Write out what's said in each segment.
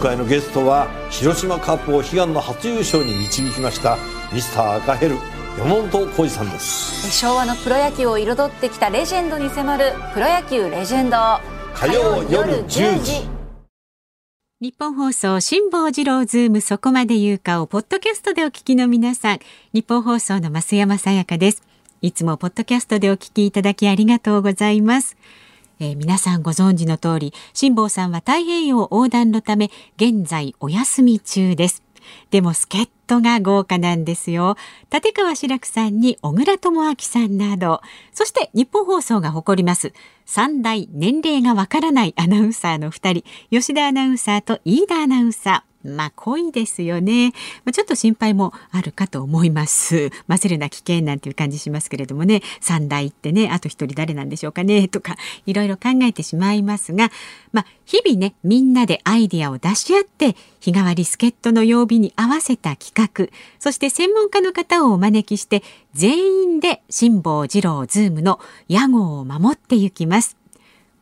回のゲストは広島カープを悲願の初優勝に導きましたミスター赤ヘル山本浩二さんです。昭和のプロ野球を彩ってきたレジェンドに迫る「プロ野球レジェンド」火曜夜10時。ニッポン放送辛坊治郎ズームそこまで言うかをポッドキャストでお聞きの皆さん。ニッポン放送の増山さやかです。いつもポッドキャストでお聞きいただきありがとうございますえー、皆さんご存知の通り辛坊さんは太平洋横断のため現在お休み中です。でも助っ人が豪華なんですよ。立川志らくさんに小倉智昭さんなど。そして日本放送が誇ります三大年齢がわからないアナウンサーの2人吉田アナウンサーと飯田アナウンサー。まあ濃いですよね、まあ、ちょっと心配もあるかと思います。混ぜるな危険なんていう感じしますけれどもね。三代ってねあと一人誰なんでしょうかねとかいろいろ考えてしまいますが。まあ日々ねみんなでアイディアを出し合って日替わり助っ人の曜日に合わせた企画。そして専門家の方をお招きして全員で辛坊治郎ズームの屋号を守っていきます。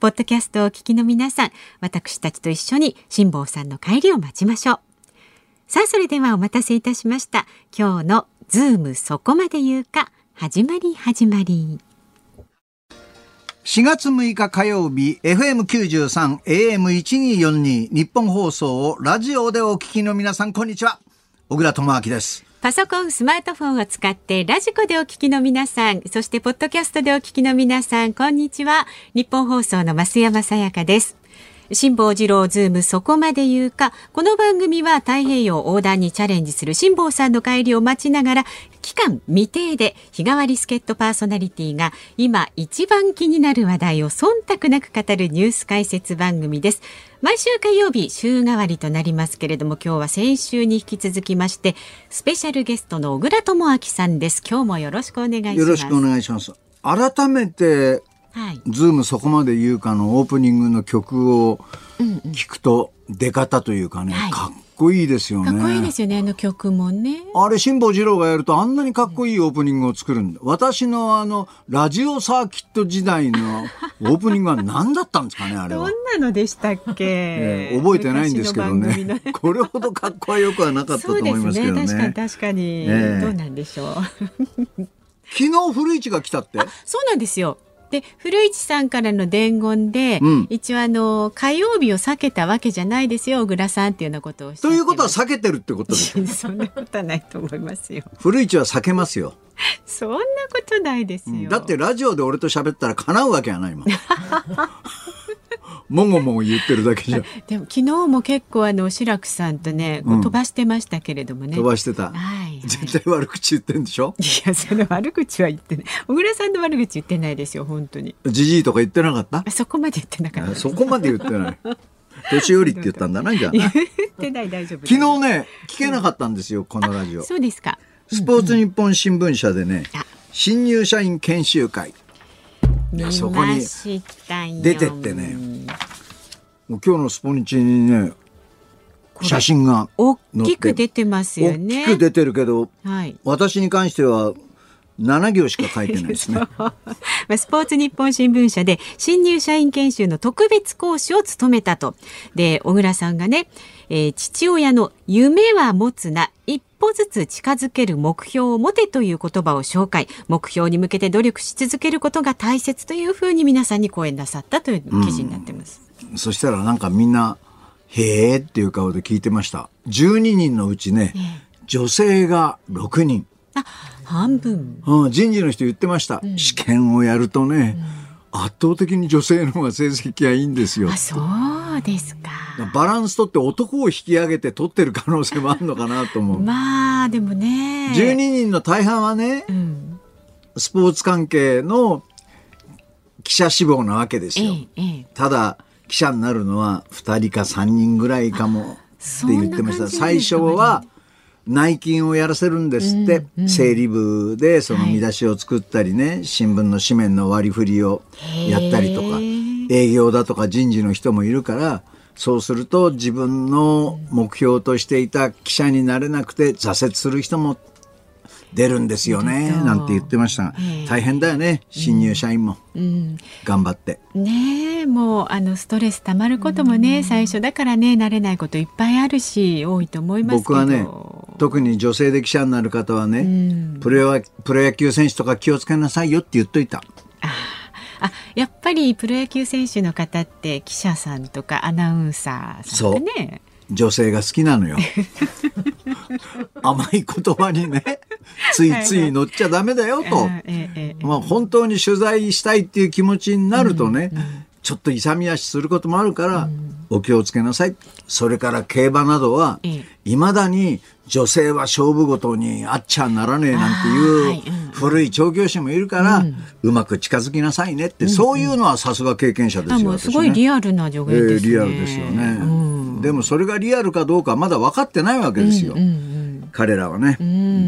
ポッドキャストをお聞きの皆さん、私たちと一緒に辛坊さんの帰りを待ちましょう。さあ、それではお待たせいたしました。今日のズームそこまで言うか、始まり始まり。4月6日火曜日、FM93、AM1242、ニッポン放送をラジオでお聞きの皆さん、こんにちは。小倉智明です。パソコン、スマートフォンを使ってラジコでお聞きの皆さん、そしてポッドキャストでお聞きの皆さん、こんにちは。ニッポン放送の増山さやかです。辛坊治郎ズームそこまで言うか。この番組は太平洋横断にチャレンジする辛坊さんの帰りを待ちながら、期間未定で日替わり助っ人パーソナリティが今一番気になる話題を忖度なく語るニュース解説番組です。毎週火曜日週替わりとなりますけれども今日は先週に引き続きましてスペシャルゲストの小倉智明さんです。今日もよろしくお願いします。よろしくお願いします。改めて、はい、ズームそこまで言うかのオープニングの曲を聞くと出方というかね、うんうん、かっこいいですよね。かっこいいですよね、あの曲もね。あれ、辛坊治郎がやるとあんなにかっこいいオープニングを作るんだ。私のあの、ラジオサーキット時代のオープニングは何だったんですかね、あれは。どんなのでしたっけ、えー、覚えてないんですけどね。これほどかっこよくはなかったと思いますけどね。ね確かに確かに、えー、どうなんでしょう。昨日古市が来たって？そうなんですよで古市さんからの伝言で、うん、一応あの火曜日を避けたわけじゃないですよ小倉さんっていうようなことをということは避けてるってことです そんなことはないと思いますよ。古市は避けますよ。そんなことないですよ、うん、だってラジオで俺と喋ったら叶うわけはないもん もごもご言ってるだけじゃ でも昨日も結構あの志らくさんとね、こう飛ばしてましたけれどもね、飛ばしてた、はい、絶対悪口言ってんでしょ？いやその悪口は言ってない。小倉さんの悪口言ってないですよ本当に。じじいとか言ってなかった？そこまで言ってなかった。そこまで言ってない。年寄りって言ったんだなじゃあ。言ってない大丈夫昨日ね聞けなかったんですよこのラジオ。そうですか。スポーツ日本新聞社でね、新入社員研修会そこに出てってね。もう今日のスポニチにね写真が大きく出てますよね。大きく出てるけど、はい、私に関しては7行しか書いてないですね。スポーツ日本新聞社で新入社員研修の特別講師を務めたと。で小倉さんがね、えー、父親の夢は持つな一歩ずつ近づける目標を持てという言葉を紹介。目標に向けて努力し続けることが大切というふうに皆さんに講演なさったという記事になってます、うん、そしたらなんかみんなへえっていう顔で聞いてました。12人のうちね、えー、女性が6人。あ半分、うん、人事の人言ってました、うん、試験をやるとね、うん、圧倒的に女性の方が成績がいいんですよ。あそうですか。バランスとって男を引き上げて取ってる可能性もあるのかなと思う。まあでもね。12人の大半はね、うん、スポーツ関係の記者志望なわけですよ、ええ、ただ記者になるのは2人か3人ぐらいかもって言ってました。最初は内勤をやらせるんですって、うんうん、整理部でその見出しを作ったりね、はい、新聞の紙面の割り振りをやったりとか営業だとか人事の人もいるからそうすると自分の目標としていた記者になれなくて挫折する人も出るんですよねなんて言ってました。が、大変だよね新入社員も、うん、頑張って。ねもうあのストレスたまることもね、最初だからね慣れないこといっぱいあるし多いと思います僕はね特に女性で記者になる方はね、プロプロ野球選手とか気をつけなさいよって言っといた。あやっぱりプロ野球選手の方って記者さんとかアナウンサーさんとね女性が好きなのよ。甘い言葉にね、ついつい乗っちゃダメだよと。まあ本当に取材したいっていう気持ちになるとね、ちょっと勇み足することもあるから、お気をつけなさい。それから競馬などは、いまだに女性は勝負ごとにあっちゃならねえなんていう古い調教師もいるから、うまく近づきなさいねって、そういうのはさすが経験者ですよ、すごいリアルな助言ですね、リアルですよね。でもそれがリアルかどうかまだ分かってないわけですよ。彼らはね、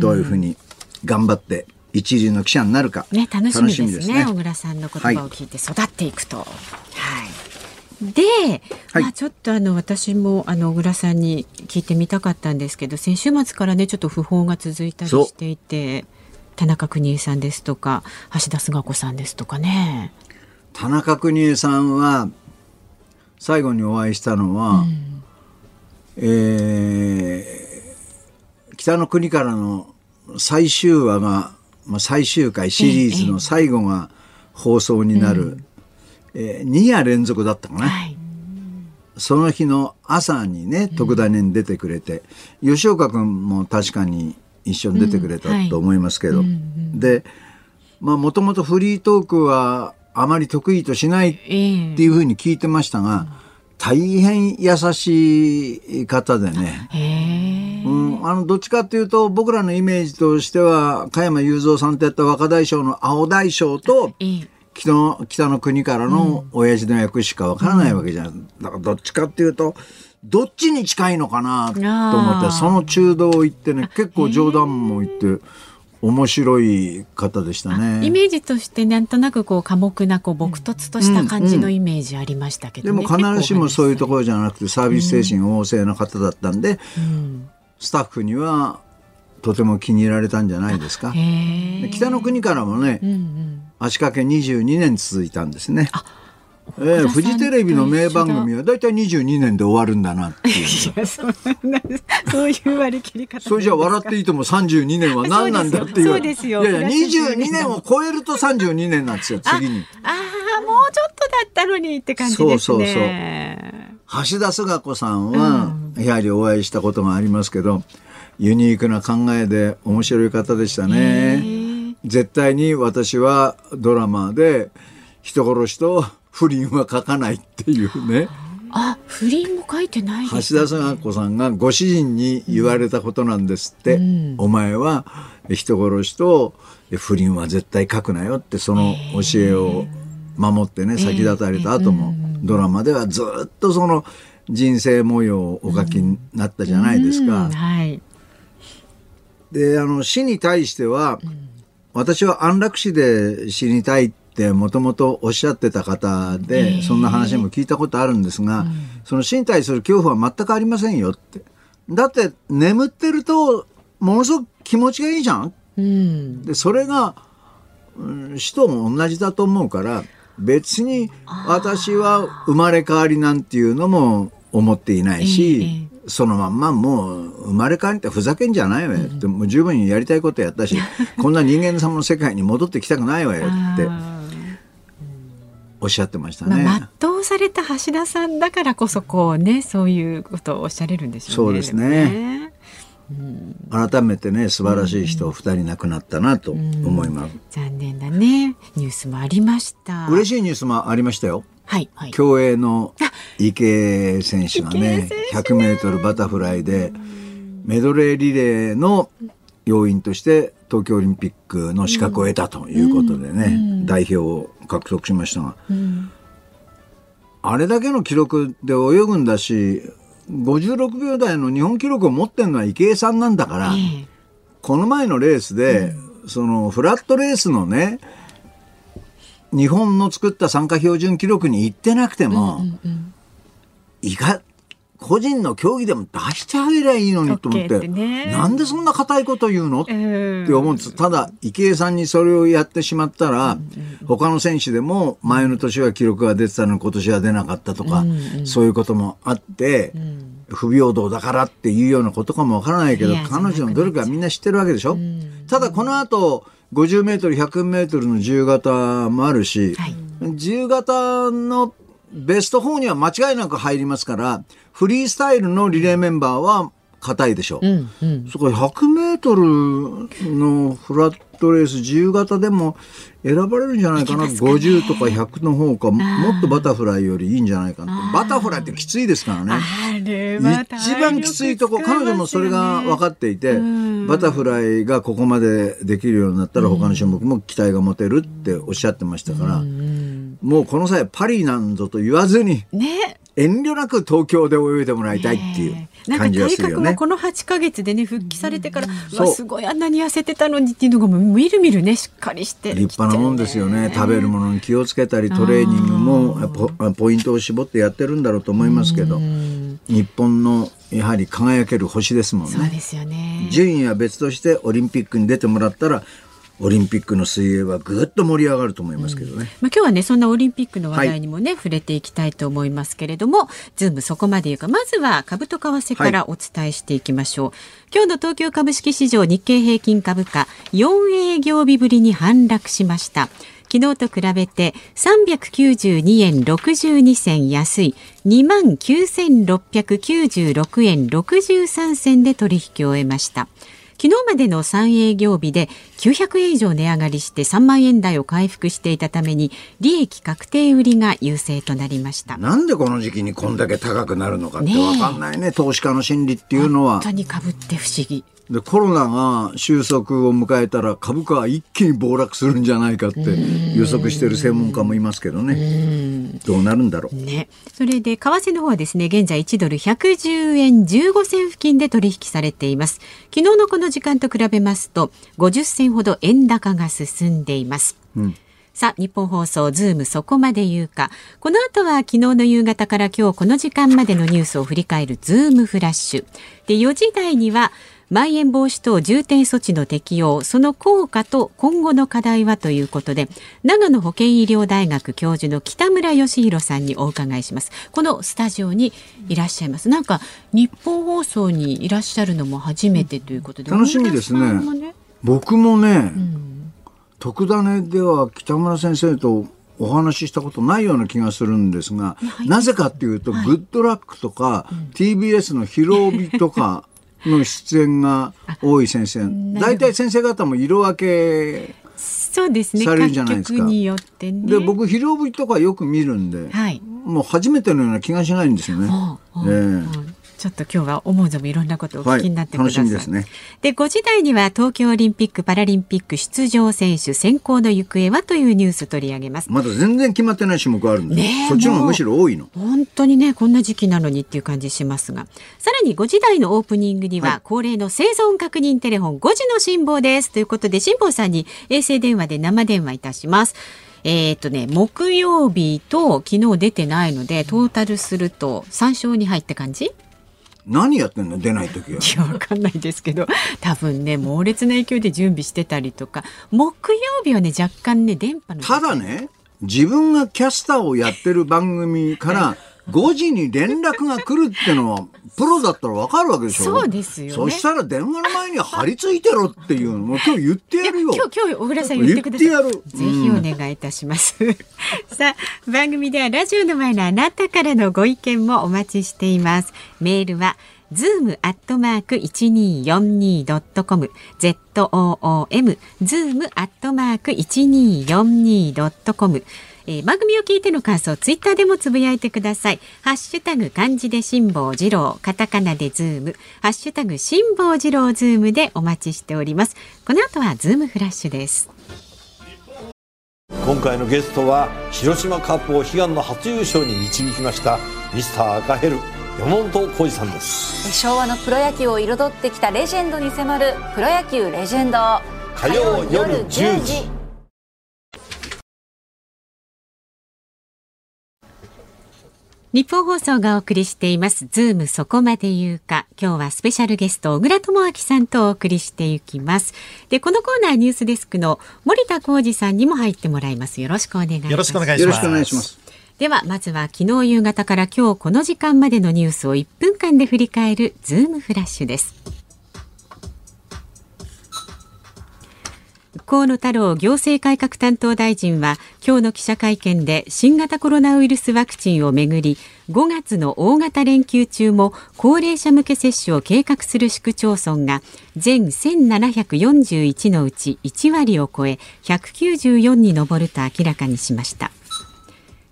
どういうふうに頑張って一流の記者になるか。ね、楽しみですね。ですね小倉さんの言葉を聞いて育っていくと。はい。はい、で、はい、まあちょっとあの私もあの小倉さんに聞いてみたかったんですけど、先週末からねちょっと訃報が続いたりしていて、田中邦衛さんですとか橋田壽賀子さんですとかね。田中邦衛さんは最後にお会いしたのは、うんえー、北の国からの最終話が、まあ、最終回シリーズの最後が放送になる、ええー、2夜連続だったかな、はい、その日の朝にね特ダネに出てくれて、うん、吉岡君も確かに一緒に出てくれたと思いますけど、うん。はい、でまあもともとフリートークはあまり得意としないっていうふうに聞いてましたが、大変優しい方でね。うん、あの、どっちかっていうと、僕らのイメージとしては、加山雄三さんとやった若大将の青大将と、北の北の国からの親父の役しかわからないわけじゃん。うん、だからどっちかっていうと、どっちに近いのかなと思って、その中道を行ってね、結構冗談も言って、面白い方でしたね。イメージとしてなんとなくこう寡黙なこう朴突とした感じのイメージありましたけど、ねうんうん、でも必ずしもそういうところじゃなくてサービス精神旺盛な方だったんで、うん、スタッフにはとても気に入られたんじゃないですか。北の国からもね、うんうん、足掛け22年続いたんですね。あえー、フジテレビの名番組は大体22年で終わるんだなっていう そういう割り切り方それじゃ笑っていいとも32年は何なんだっていう。そうですよ。いやいや22年を超えると32年なんですよ次に。ああもうちょっとだったのにって感じですね。そうそうそう。橋田壽賀子さんは、やはりお会いしたことがありますけどユニークな考えで面白い方でしたね。絶対に私はドラマで人殺しと不倫は書かないっていうね。あ、不倫も書いてない、ね、橋田壽賀子さんがご主人に言われたことなんですって。うん、お前は人殺しと不倫は絶対書くなよってその教えを守ってね、先立たれた後も、ドラマではずっとその人生模様をお書きになったじゃないですか。うんはい、で、あの死に対しては、私は安楽死で死にたいってもともとおっしゃってた方で、そんな話も聞いたことあるんですが、その死に対する恐怖は全くありませんよって。だって眠ってるとものすごく気持ちがいいじゃん。うん、でそれが、うん、死とも同じだと思うから別に私は生まれ変わりなんていうのも思っていないし、えそのまんまもう生まれ変わりってふざけんじゃないわよって、もう十分にやりたいことやったし こんな人間様の世界に戻ってきたくないわよって。おっしゃってましたね。まあ、全うされた橋田さんだからこそこうねそういうことをおっしゃれるんでしょうね。そうですね。改めてね素晴らしい人二人亡くなったなと思います、残念だね。ニュースもありました。嬉しいニュースもありましたよ。はい、はい、競泳の池江選手がね100メートルバタフライでメドレーリレーの要員として東京オリンピックの資格を得たということでね、うん、代表を獲得しましたが、うん、あれだけの記録で泳ぐんだし56秒台の日本記録を持ってるのは池江さんなんだから、えー、この前のレースで、うん、そのフラットレースのね日本の作った参加標準記録に行ってなくても、うんうんうん、いか個人の競技でも出してあげりゃいいのにと思って、ね、なんでそんな硬いこと言うの、って思うんです。ただ、池江さんにそれをやってしまったら、他の選手でも前の年は記録が出てたのに今年は出なかったとか、そういうこともあって、不平等だからっていうようなことかもわからないけど、彼女の努力はみんな知ってるわけでしょ？ただこの後、50メートル、100メートルの自由形もあるし、はい、自由形のベスト4には間違いなく入りますから、フリースタイルのリレーメンバーは硬いでしょう。うんうん、そこ100メートルのフラットレース自由形でも選ばれるんじゃないかな。か、ね、50とか100の方かもっとバタフライよりいいんじゃないかな。バタフライってきついですからね。一番きついとこ、彼女もそれが分かっていてバタフライがここまでできるようになったら他の種目も期待が持てるっておっしゃってましたから、もうこの際パリなんぞと言わずに、ね、遠慮なく東京で泳いでもらいたいっていう感じがするよね。この8か月でね復帰されてから、うん、すごいあんなに痩せてたのにっていうのがみるみるねしっかりして。立派なもんですよね。食べるものに気をつけたりトレーニングもポポイントを絞ってやってるんだろうと思いますけど日本のやはり輝ける星ですもんね。そうですよね。順位は別としてオリンピックに出てもらったらオリンピックの水泳はぐっと盛り上がると思いますけどね。うん、まあ今日はねそんなオリンピックの話題にもね、はい、触れていきたいと思いますけれども、ズームそこまで言うかまずは株と為替からお伝えしていきましょう。はい、今日の東京株式市場日経平均株価4営業日ぶりに反落しました。昨日と比べて392円62銭安い2万9696円63銭で取引を終えました。昨日までの3営業日で900円以上値上がりして3万円台を回復していたために利益確定売りが優勢となりました。なんでこの時期にこんだけ高くなるのかって分かんないね、ね、投資家の心理っていうのは。本当に株って不思議でコロナが収束を迎えたら株価は一気に暴落するんじゃないかって予測している専門家もいますけどね。どうなるんだろう、ね、それで為替の方はですね現在1ドル110円15銭付近で取引されています。昨日のこの時間と比べますと50銭ほど円高が進んでいます、うん。さあ、ニッポン放送ズームそこまで言うか。この後は昨日の夕方から今日この時間までのニュースを振り返るズームフラッシュ。で、4時台にはまん延防止等重点措置の適用その効果と今後の課題はということで長野保健医療大学教授の北村義浩さんにお伺いします。このスタジオにいらっしゃいます。なんか日本放送にいらっしゃるのも初めてということで、楽しみですね、ね、僕もね、うん、特ダネでは北村先生とお話ししたことないような気がするんですが、なぜかっていうと、はい、グッドラックとか、うん、TBS のひろびとか の出演が多い先生大体先生方も色分けそうですね。されるじゃないですか。によってね。で、僕、ひろぶとかよく見るんで、はい、もう初めてのような気がしないんですよね。えーちょっと今日は思う存分いろんなことをお聞きになってください。はい、ですね。で、5時台には東京オリンピック・パラリンピック出場選手選考の行方はというニュース取り上げます。まだ全然決まってない種目あるんで、ね、そっちのむしろ多いの。本当にね、こんな時期なのにっていう感じしますが、さらに5時台のオープニングには、はい、恒例の生存確認テレフォン5時の辛抱です。ということで、辛抱さんに衛星電話で生電話いたします。えっ、ー、とね、木曜日と昨日出てないので、トータルすると3勝に入って感じ？何やってんの？出ない時は。いや、わかんないですけど、多分ね、猛烈な勢いで準備してたりとか、木曜日はね、若干ね、電波の。ただね、自分がキャスターをやってる番組から、5時に連絡が来るってのは、プロだったらわかるわけでしょ？そうですよ、ね、そしたら電話の前に張り付いてろっていうのも今日言ってやるよ。今日、今日、小倉さん言ってください。ぜひお願いいたします。さあ、番組ではラジオの前のあなたからのご意見もお待ちしています。メールは、ズームアットマーク一二四二ドットコム z o o m ズームアットマーク一二四二ドットコムえー、番組を聞いての感想ツイッターでもつぶやいてください。ハッシュタグ漢字で辛坊治郎カタカナでズーム。ハッシュタグ辛坊治郎ズームでお待ちしております。この後はズームフラッシュです。今回のゲストは広島カープを悲願の初優勝に導きましたミスター赤ヘル山本浩二さんです。昭和のプロ野球を彩ってきたレジェンドに迫るプロ野球レジェンド。火曜夜10時ニッポン放送がお送りしています。ズームそこまで言うか。今日はスペシャルゲスト、小倉智明さんとお送りしていきます。で、このコーナーニュースデスクの森田耕次さんにも入ってもらいます。よろしくお願いします。よろしくお願いします。よろしくお願いします。では、まずは昨日夕方から今日この時間までのニュースを1分間で振り返るズームフラッシュです。河野太郎行政改革担当大臣は今日の記者会見で新型コロナウイルスワクチンをめぐり5月の大型連休中も高齢者向け接種を計画する市区町村が全1741のうち1割を超え194に上ると明らかにしました。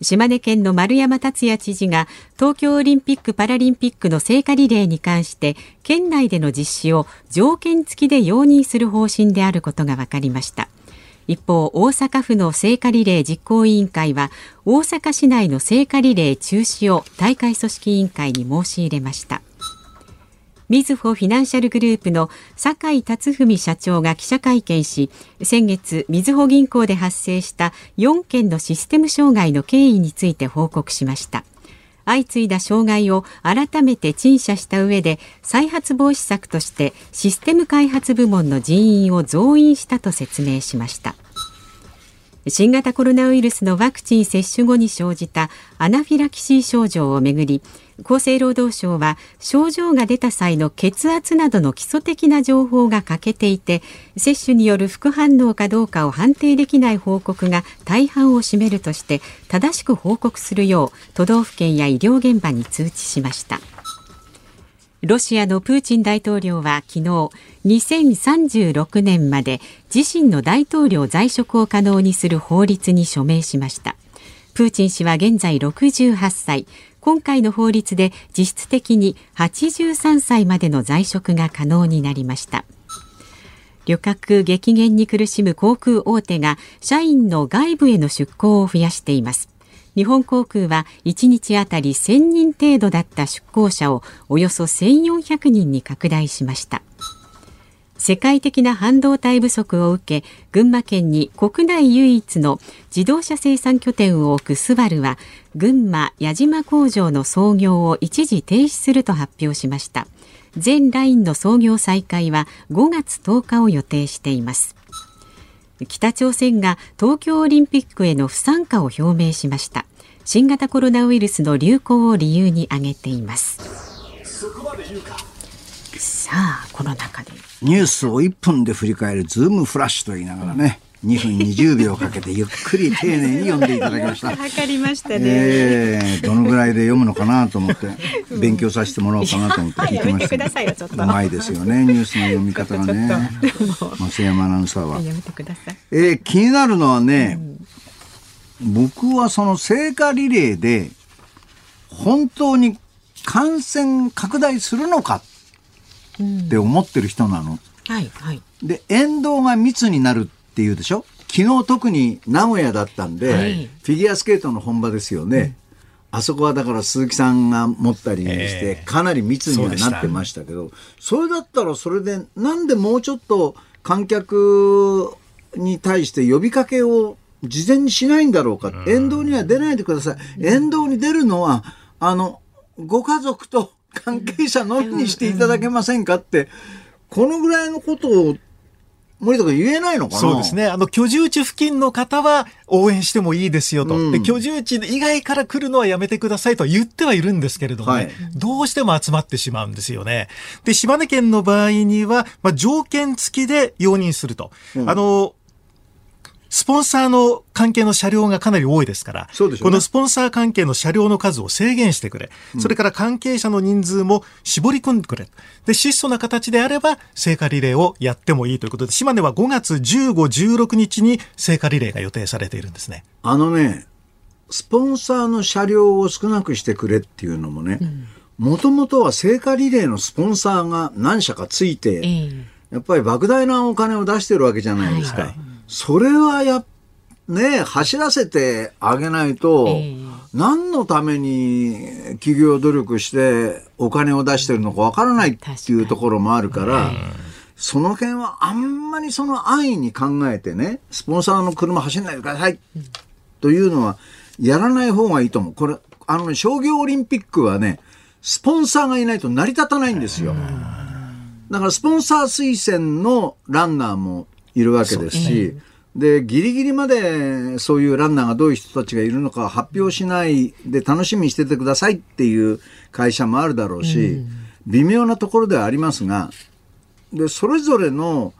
島根県の丸山達也知事が東京オリンピック・パラリンピックの聖火リレーに関して県内での実施を条件付きで容認する方針であることが分かりました。一方大阪府の聖火リレー実行委員会は大阪市内の聖火リレー中止を大会組織委員会に申し入れました。みずほフィナンシャルグループの酒井達文社長が記者会見し先月みずほ銀行で発生した4件のシステム障害の経緯について報告しました。相次いだ障害を改めて陳謝した上で再発防止策としてシステム開発部門の人員を増員したと説明しました。新型コロナウイルスのワクチン接種後に生じたアナフィラキシー症状をめぐり厚生労働省は症状が出た際の血圧などの基礎的な情報が欠けていて接種による副反応かどうかを判定できない報告が大半を占めるとして正しく報告するよう都道府県や医療現場に通知しました。ロシアのプーチン大統領は昨日2036年まで自身の大統領在職を可能にする法律に署名しました。プーチン氏は現在68歳。今回の法律で実質的に83歳までの在職が可能になりました。旅客激減に苦しむ航空大手が社員の外部への出向を増やしています。日本航空は1日あたり1000人程度だった出向者をおよそ1400人に拡大しました。世界的な半導体不足を受け群馬県に国内唯一の自動車生産拠点を置くスバルは群馬矢島工場の操業を一時停止すると発表しました。全ラインの操業再開は5月10日を予定しています。北朝鮮が東京オリンピックへの不参加を表明しました。新型コロナウイルスの流行を理由に挙げています。さあこの中で。ニュースを1分で振り返るズームフラッシュと言いながらね、2分20秒かけてゆっくり丁寧に読んでいただきました。測りましたね、えー、どのぐらいで読むのかなと思って勉強させてもらおうかなと思って聞いてました、うまいですよねニュースの読み方がね。増山アナウンサーは。やめてください。えー、気になるのはね、うん、僕はその聖火リレーで本当に感染拡大するのかって思ってる人なの。はいはい、で沿道が密になるっていうでしょ？昨日特に名古屋だったんで、はい、フィギュアスケートの本場ですよね。うん。あそこはだから鈴木さんが持ったりしてかなり密にはなってましたけど、それだったらそれでなんでもうちょっと観客に対して呼びかけを事前にしないんだろうか、沿道には出ないでください、沿道に出るのはあのご家族と関係者のみにしていただけませんかって、このぐらいのことを森田君言えないのかな？そうですね。あの、居住地付近の方は応援してもいいですよと。うん、で、居住地以外から来るのはやめてくださいと言ってはいるんですけれどもね、はい、どうしても集まってしまうんですよね。で、島根県の場合には、まあ、条件付きで容認すると。うん、あの、スポンサーの関係の車両がかなり多いですから、ね、このスポンサー関係の車両の数を制限してくれ、うん、それから関係者の人数も絞り込んでくれ、で、質素な形であれば、聖火リレーをやってもいいということで、島根は5月15、16日に聖火リレーが予定されているんですね。あのね、スポンサーの車両を少なくしてくれっていうのもね、もともとは聖火リレーのスポンサーが何社かついて、えー、やっぱり莫大なお金を出してるわけじゃないですか。はいはいそれはやね走らせてあげないと、えー、何のために企業努力してお金を出してるのかわからないっていうところもあるから。その辺はあんまりその安易に考えてね、スポンサーの車走んないでくださいというのはやらない方がいいと思う。これ、あの、商業オリンピックはね、スポンサーがいないと成り立たないんですよ。だからスポンサー推薦のランナーもいるわけですし、で、ギリギリまでそういうランナーがどういう人たちがいるのか発表しないで楽しみにしててくださいっていう会社もあるだろうし、微妙なところではありますが、で、それぞれの、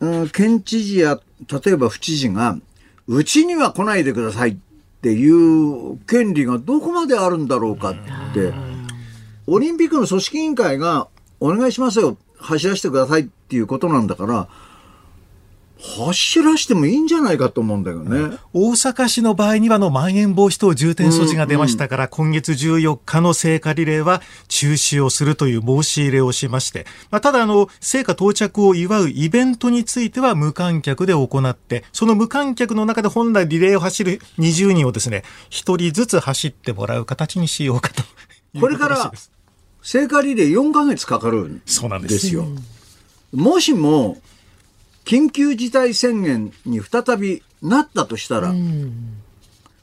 うん、県知事や、例えば府知事が、うちには来ないでくださいっていう権利がどこまであるんだろうかって、オリンピックの組織委員会がお願いしますよ、走らせてくださいっていうことなんだから、走らしてもいいんじゃないかと思うんだよね。大阪市の場合にはのまん延防止等重点措置が出ましたから、うんうん、今月14日の聖火リレーは中止をするという申し入れをしまして、まあ、ただあの、聖火到着を祝うイベントについては無観客で行って、その無観客の中で本来リレーを走る20人をですね、1人ずつ走ってもらう形にしようかと これから聖火リレー4ヶ月かかるんですよ。そうなんですよ。もしも緊急事態宣言に再びなったとしたら、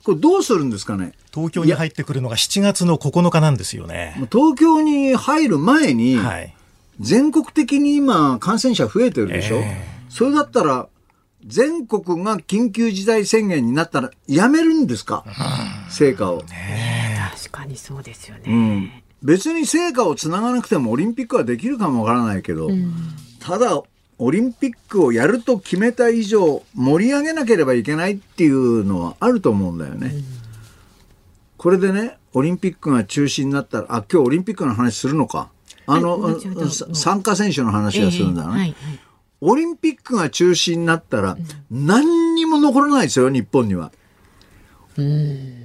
これどうするんですかね？東京に入ってくるのが7月の9日なんですよね。東京に入る前に、はい、全国的に今感染者増えてるでしょ、えー、それだったら、全国が緊急事態宣言になったらやめるんですか、成果を、ね。確かにそうですよね。うん。別に成果をつながなくてもオリンピックはできるかもわからないけど、うん、ただオリンピックをやると決めた以上盛り上げなければいけないっていうのはあると思うんだよね。うん、これでねオリンピックが中止になったらあ今日オリンピックの話するのか。あの、はい、参加選手の話がするんだね、えーはいはい、オリンピックが中止になったら何にも残らないですよ日本には。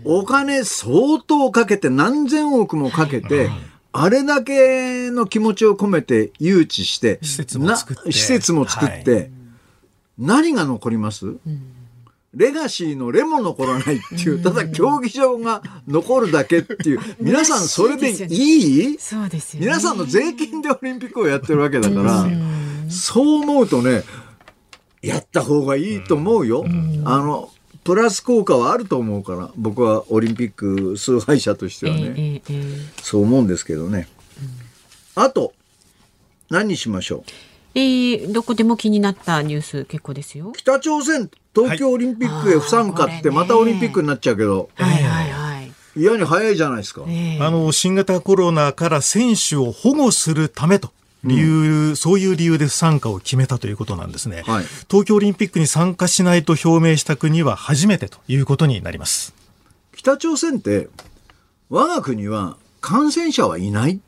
お金相当かけて何千億もかけて、あれだけの気持ちを込めて誘致して、施設も作って、施設も作って、はい、何が残ります、うん、レガシーのレも残らないっていう、ただ競技場が残るだけっていう、皆さんそれでいい？そうですよ、ね、皆さんの税金でオリンピックをやってるわけだから、そう思うとね、やった方がいいと思うよ。あの、プラス効果はあると思うから僕はオリンピック崇拝者としてはね、えーえー、そう思うんですけどね、うん、あと何にしましょう？えー、どこでも気になったニュース結構ですよ。北朝鮮東京オリンピックへ不参加ってまたオリンピックになっちゃうけど、はいはいはい。嫌に早いじゃないですか、えー、あの新型コロナから選手を保護するためと理由、うん、そういう理由で不参加を決めたということなんですね、はい、東京オリンピックに参加しないと表明した国は初めてということになります。北朝鮮って我が国は感染者はいない？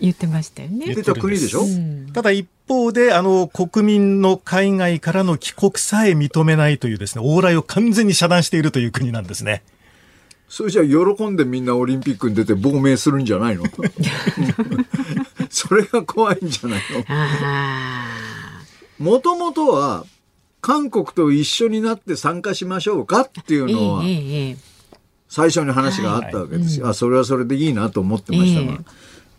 言ってましたよね。言ってた国でしょ、うん、ただ一方で、あの、国民の海外からの帰国さえ認めないというですね、往来を完全に遮断しているという国なんですね。それじゃ喜んでみんなオリンピックに出て亡命するんじゃないの？それが怖いんじゃないの？もともとは韓国と一緒になって参加しましょうかっていうのは最初に話があったわけです。よ。あそれはそれでいいなと思ってましたが、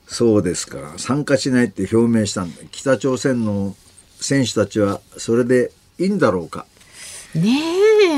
そうですか。参加しないって表明したんだ北朝鮮の選手たちはそれでいいんだろうか。ね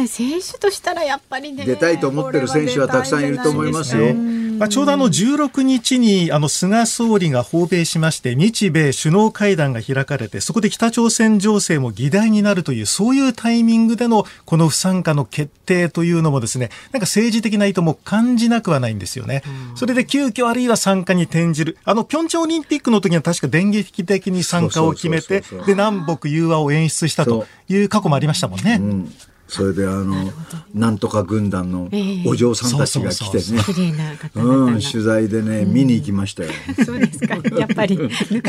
え選手としたらやっぱりね出たいと思ってる選手はたくさんいると思いますよ。まあ、ちょうどあの16日にあの菅総理が訪米しまして日米首脳会談が開かれてそこで北朝鮮情勢も議題になるというそういうタイミングでのこの不参加の決定というのもですねなんか政治的な意図も感じなくはないんですよね。それで急遽あるいは参加に転じる。あの平昌オリンピックの時には確か電撃的に参加を決めてで南北融和を演出したという過去もありましたもんね。うんそれであのなんとか軍団のお嬢さんたちが来てね、うん、取材でね、見に行きましたよ。そうですか。やっぱり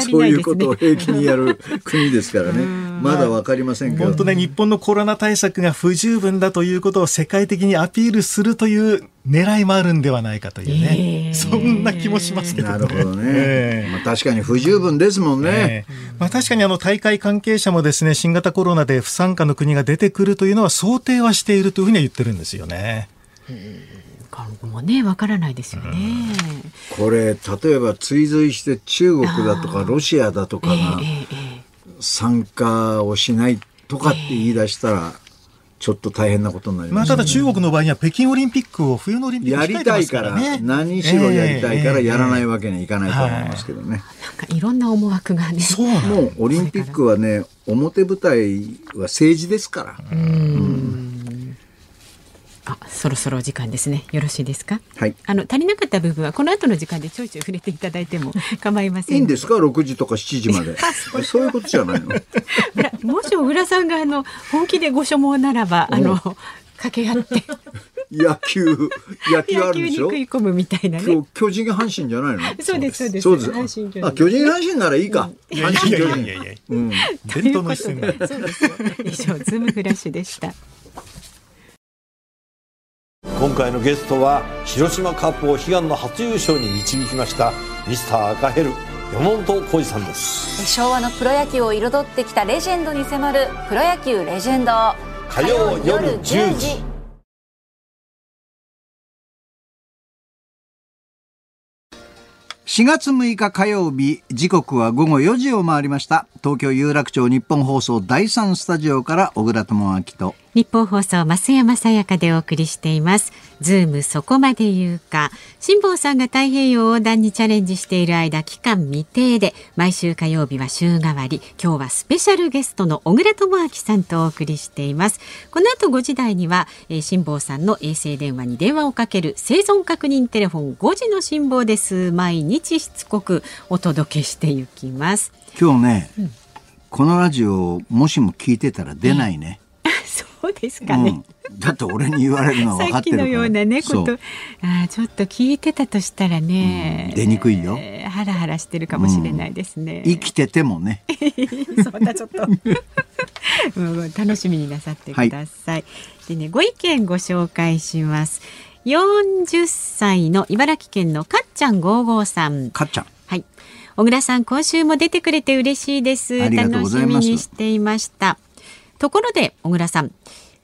そういうことを平気にやる国ですからね。まだわかりませんけど。本当ね日本のコロナ対策が不十分だということを世界的にアピールするという狙いもあるんではないかというね、えー、そんな気もしますけどね。なるほどね。えー、まあ、確かに不十分ですもんね。えー、まあ、確かにあの大会関係者もですね新型コロナで不参加の国が出てくるというのは想定はしているというふうには言ってるんですよね。今後もねわからないですよね、これ例えば追随して中国だとかロシアだとかが参加をしないとかって言い出したらちょっと大変なことになります、ね、まあ、ただ中国の場合には北京オリンピックを冬のオリンピック、ね、やりたいから、何しろやりたいからやらないわけにはいかないと思いますけどね。なんかいろんな思惑がね。そうもうオリンピックはね、表舞台は政治ですから。うんうんあ、そろそろお時間ですね。よろしいですか？はい。あの足りなかった部分はこの後の時間でちょいちょい触れていただいても構いません。いいんですか、六時とか七時まで。そういうことじゃないの？もし小倉さんがあの本気でご所望ならばあの掛け合って。野球野球あるでしょ？食い込むみたいなね。巨人阪神じゃないの？そうですそうです。そうです阪神あ巨人阪神ならいいか。阪神巨人。うん。伝統の一戦そうですよ。以上ズームフラッシュでした。今回のゲストは広島カップを悲願の初優勝に導きましたミスター赤ヘル山本浩二さんです。昭和のプロ野球を彩ってきたレジェンドに迫る「プロ野球レジェンド」火曜夜10時。4月6日火曜日時刻は午後4時を回りました。東京有楽町日本放送第3スタジオから小倉智明と日本放送増山さやかでお送りしています。ズームそこまで言うか。辛坊さんが太平洋横断にチャレンジしている間期間未定で毎週火曜日は週替わり。今日はスペシャルゲストの小倉智明さんとお送りしています。この後5時台には、えー、辛坊さんの衛星電話に電話をかける生存確認テレフォン5時の辛坊です。毎日しつこくお届けしていきます。今日ね、うん、このラジオもしも聞いてたら出ないね、そうですかね、うん、だって俺に言われるのは分かってるから。さっきのようなねこと。あちょっと聞いてたとしたらね、うん、出にくいよ、えー、ハラハラしてるかもしれないですね、生きててもね。そんなちょっと。楽しみになさってください、はい、でねご意見ご紹介します。40歳の茨城県のかっちゃん55さん。かっちゃん。はい。小倉さん今週も出てくれて嬉しいです。楽しみにしていましたところで小倉さん。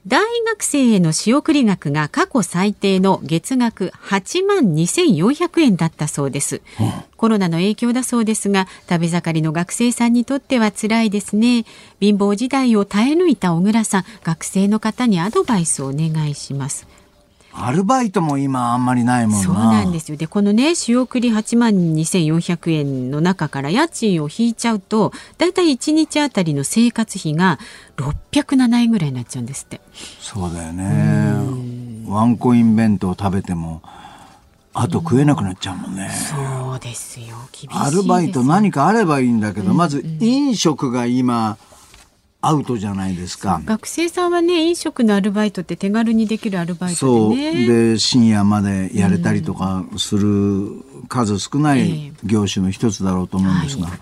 大学生への仕送り額が過去最低の月額8万2400円だったそうです、うん、コロナの影響だそうですが食べ盛りの学生さんにとっては辛いですね。貧乏時代を耐え抜いた小倉さん学生の方にアドバイスをお願いします。アルバイトも今あんまりないもんな。そうなんですよ。でこのね仕送り8万2400円の中から家賃を引いちゃうとだいたい1日あたりの生活費が607円ぐらいになっちゃうんですって。そうだよね。ワンコイン弁当食べてもあと食えなくなっちゃうもんね、そうですよ。アルバイト何かあればいいんだけど、まず飲食が今アウトじゃないですか。学生さんはね飲食のアルバイトって手軽にできるアルバイトで、ね、そう。で深夜までやれたりとかする数少ない業種の一つだろうと思うんですが、えーはい、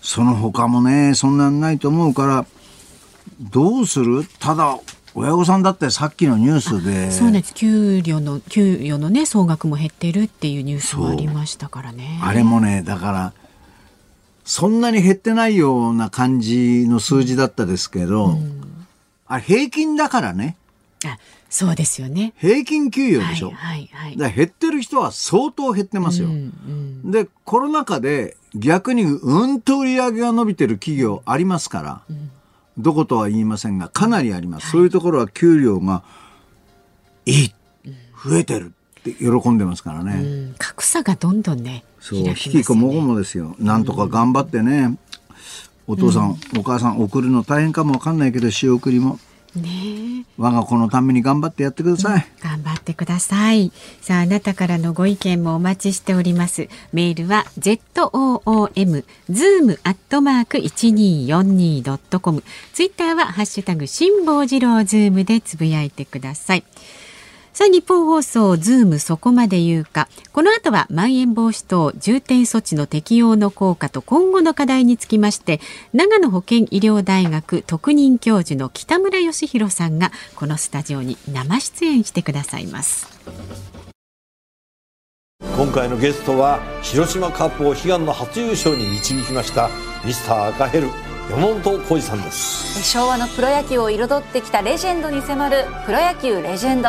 その他もねそんなにないと思うからどうする？ただ親御さんだってさっきのニュースでそうです。給料の給与のね総額も減ってるっていうニュースもありましたからね。あれもねだからそんなに減ってないような感じの数字だったですけど、うん、あれ平均だからね。あそうですよね。平均給与でしょ。はいはい、はい、減ってる人は相当減ってますよ。うんうん、で、コロナ禍で逆にうんと売り上げが伸びてる企業ありますから、うん、どことは言いませんが、かなりあります。はい、そういうところは給料がいい、増えてるって喜んでますからね。格差がどんどんね、そう、引きこもごもですよ。なんとか頑張ってね、お父さん、うん、お母さん送るの大変かもわかんないけど、仕送りも。ね我が子のために頑張ってやってください、うん、頑張ってください。さああなたからのご意見もお待ちしております。メールは ZOOM zoom アットマーク 1242.com ツイッターはハッシュタグ辛坊治郎ズームでつぶやいてくださいさあニッポン放送ズームそこまで言うか。この後はまん延防止等重点措置の適用の効果と今後の課題につきまして長野保健医療大学特任教授の北村義弘さんがこのスタジオに生出演してくださいます。今回のゲストは広島カップを悲願の初優勝に導きましたミスター赤ヘル山本浩二さんです。昭和のプロ野球を彩ってきたレジェンドに迫るプロ野球レジェンド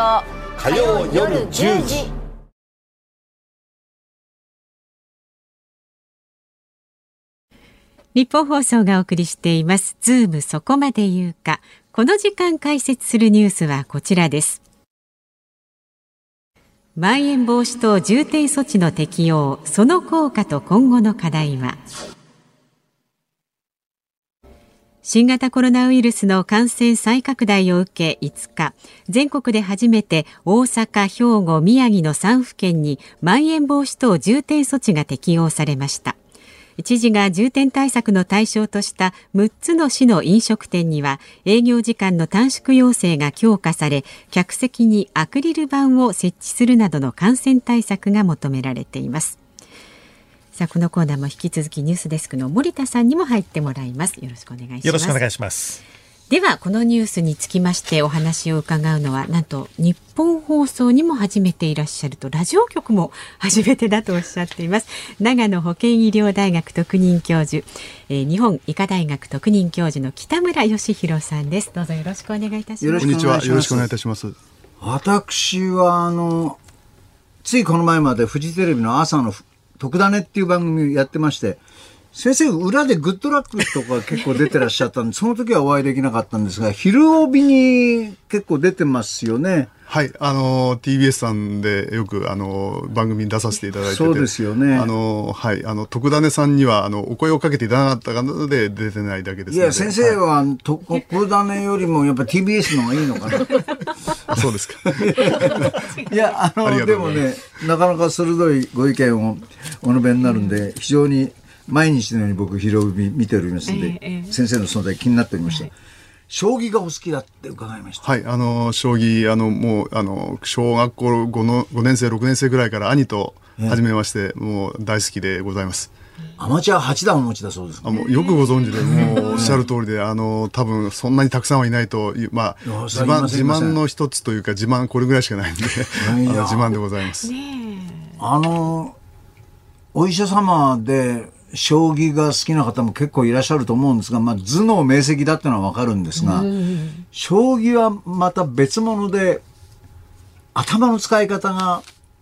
火曜夜10時。日本放送がお送りしています。ズームそこまで言うか。この時間解説するニュースはこちらです。まん延防止等重点措置の適用。その効果と今後の課題は。新型コロナウイルスの感染再拡大を受け5日全国で初めて大阪、兵庫、宮城の3府県にまん延防止等重点措置が適用されました。知事が重点対策の対象とした6つの市の飲食店には営業時間の短縮要請が強化され客席にアクリル板を設置するなどの感染対策が求められています。さあこのコーナーも引き続きニュースデスクの森田さんにも入ってもらいます。よろしくお願いします。よろしくお願いします。ではこのニュースにつきましてお話を伺うのはなんと日本放送にも初めていらっしゃるとラジオ局も初めてだとおっしゃっています。長野保健医療大学特任教授、えー、日本医科大学特任教授の北村義弘さんです。どうぞよろしくお願いいたします。こんにちは。よろしくお願いいたします。私はあのついこの前までフジテレビの朝の特ダネっていう番組やってまして、先生、裏でグッドラックとか結構出てらっしゃったんで、その時はお会いできなかったんですが、昼帯に結構出てますよね。はい、あの TBS さんでよくあの番組に出させていただいてそうですよね。あのはいあの徳種さんにはあのお声をかけていただかったので出てないだけですいや先生は、はい、徳種よりもやっぱ TBS の方がいいのかな。そうですか。いやあのでもねなかなか鋭いご意見をお述べになるんで、非常に毎日のように僕広帯見ておりますんで、えーえー、先生の存在気になっておりました。将棋がお好きだって伺いました。はい、あの将棋あのもうあの小学校5の5年生6年生ぐらいから兄と始めまして、えー、もう大好きでございます。アマチュア八段お持ちだそうです、ね、あもうよくご存知で、もうおっしゃる通りで、あの多分そんなにたくさんはいないという、まあ自慢自慢の一つというか自慢これぐらいしかないんで、あの自慢でございます。あのお医者様で将棋が好きな方も結構いらっしゃると思うんですが、まあ、頭脳明晰だっていうのはわかるんですが、将棋はまた別物で、頭の使い方が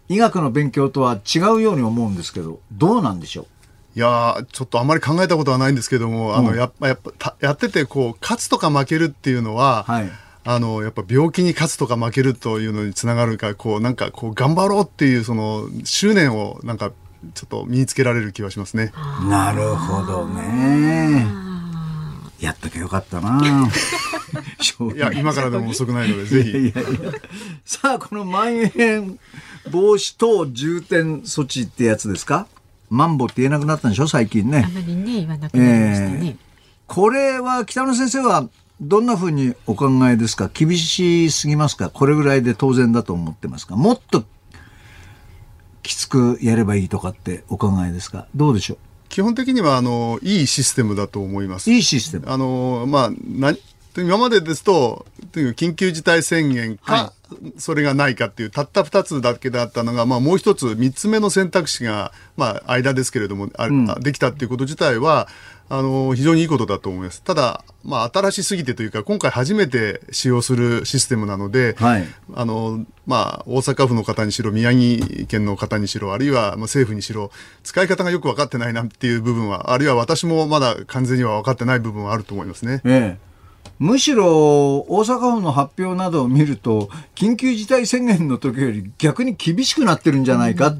医学の勉強とは違うように思うんですけど、どうなんでしょう？いやちょっとあんまり考えたことはないんですけども、あの、やっぱ、やっぱ、やってて、こう、勝つとか負けるっていうのは、はい、あの、やっぱ病気に勝つとか負けるというのにつながるか、こう、なんか、こう、頑張ろうっていう、その、執念を、なんか、ちょっと身につけられる気はしますね。なるほどね。やっときゃよかったな。いや、今からでも遅くないので、ぜひ。いやいやさあ、このまん延防止等重点措置ってやつですか？マンボって言えなくなったんでしょ？最近ね。あまりね、言わなくなりましたね。えー、これは北野先生はどんなふうにお考えですか？厳しすぎますか？これぐらいで当然だと思ってますか？もっときつくやればいいとかってお考えですか？どうでしょう？基本的にはあのいいシステムだと思います。いいシステム。あのまあな今までですと緊急事態宣言か、はい、それがないかっていうたった2つだけだったのが、まあ、もう一つ3つ目の選択肢が、まあ、間ですけれどもあ、うん、できたっていうこと自体はあの、非常にいいことだと思います。ただ、まあ、新しすぎてというか、今回初めて使用するシステムなので、はい、あの、まあ、大阪府の方にしろ、宮城県の方にしろ、あるいは、まあ、政府にしろ、使い方がよく分かってないなっていう部分は、あるいは私もまだ完全には分かってない部分はあると思いますね。ええむしろ大阪府の発表などを見ると緊急事態宣言の時より逆に厳しくなってるんじゃないか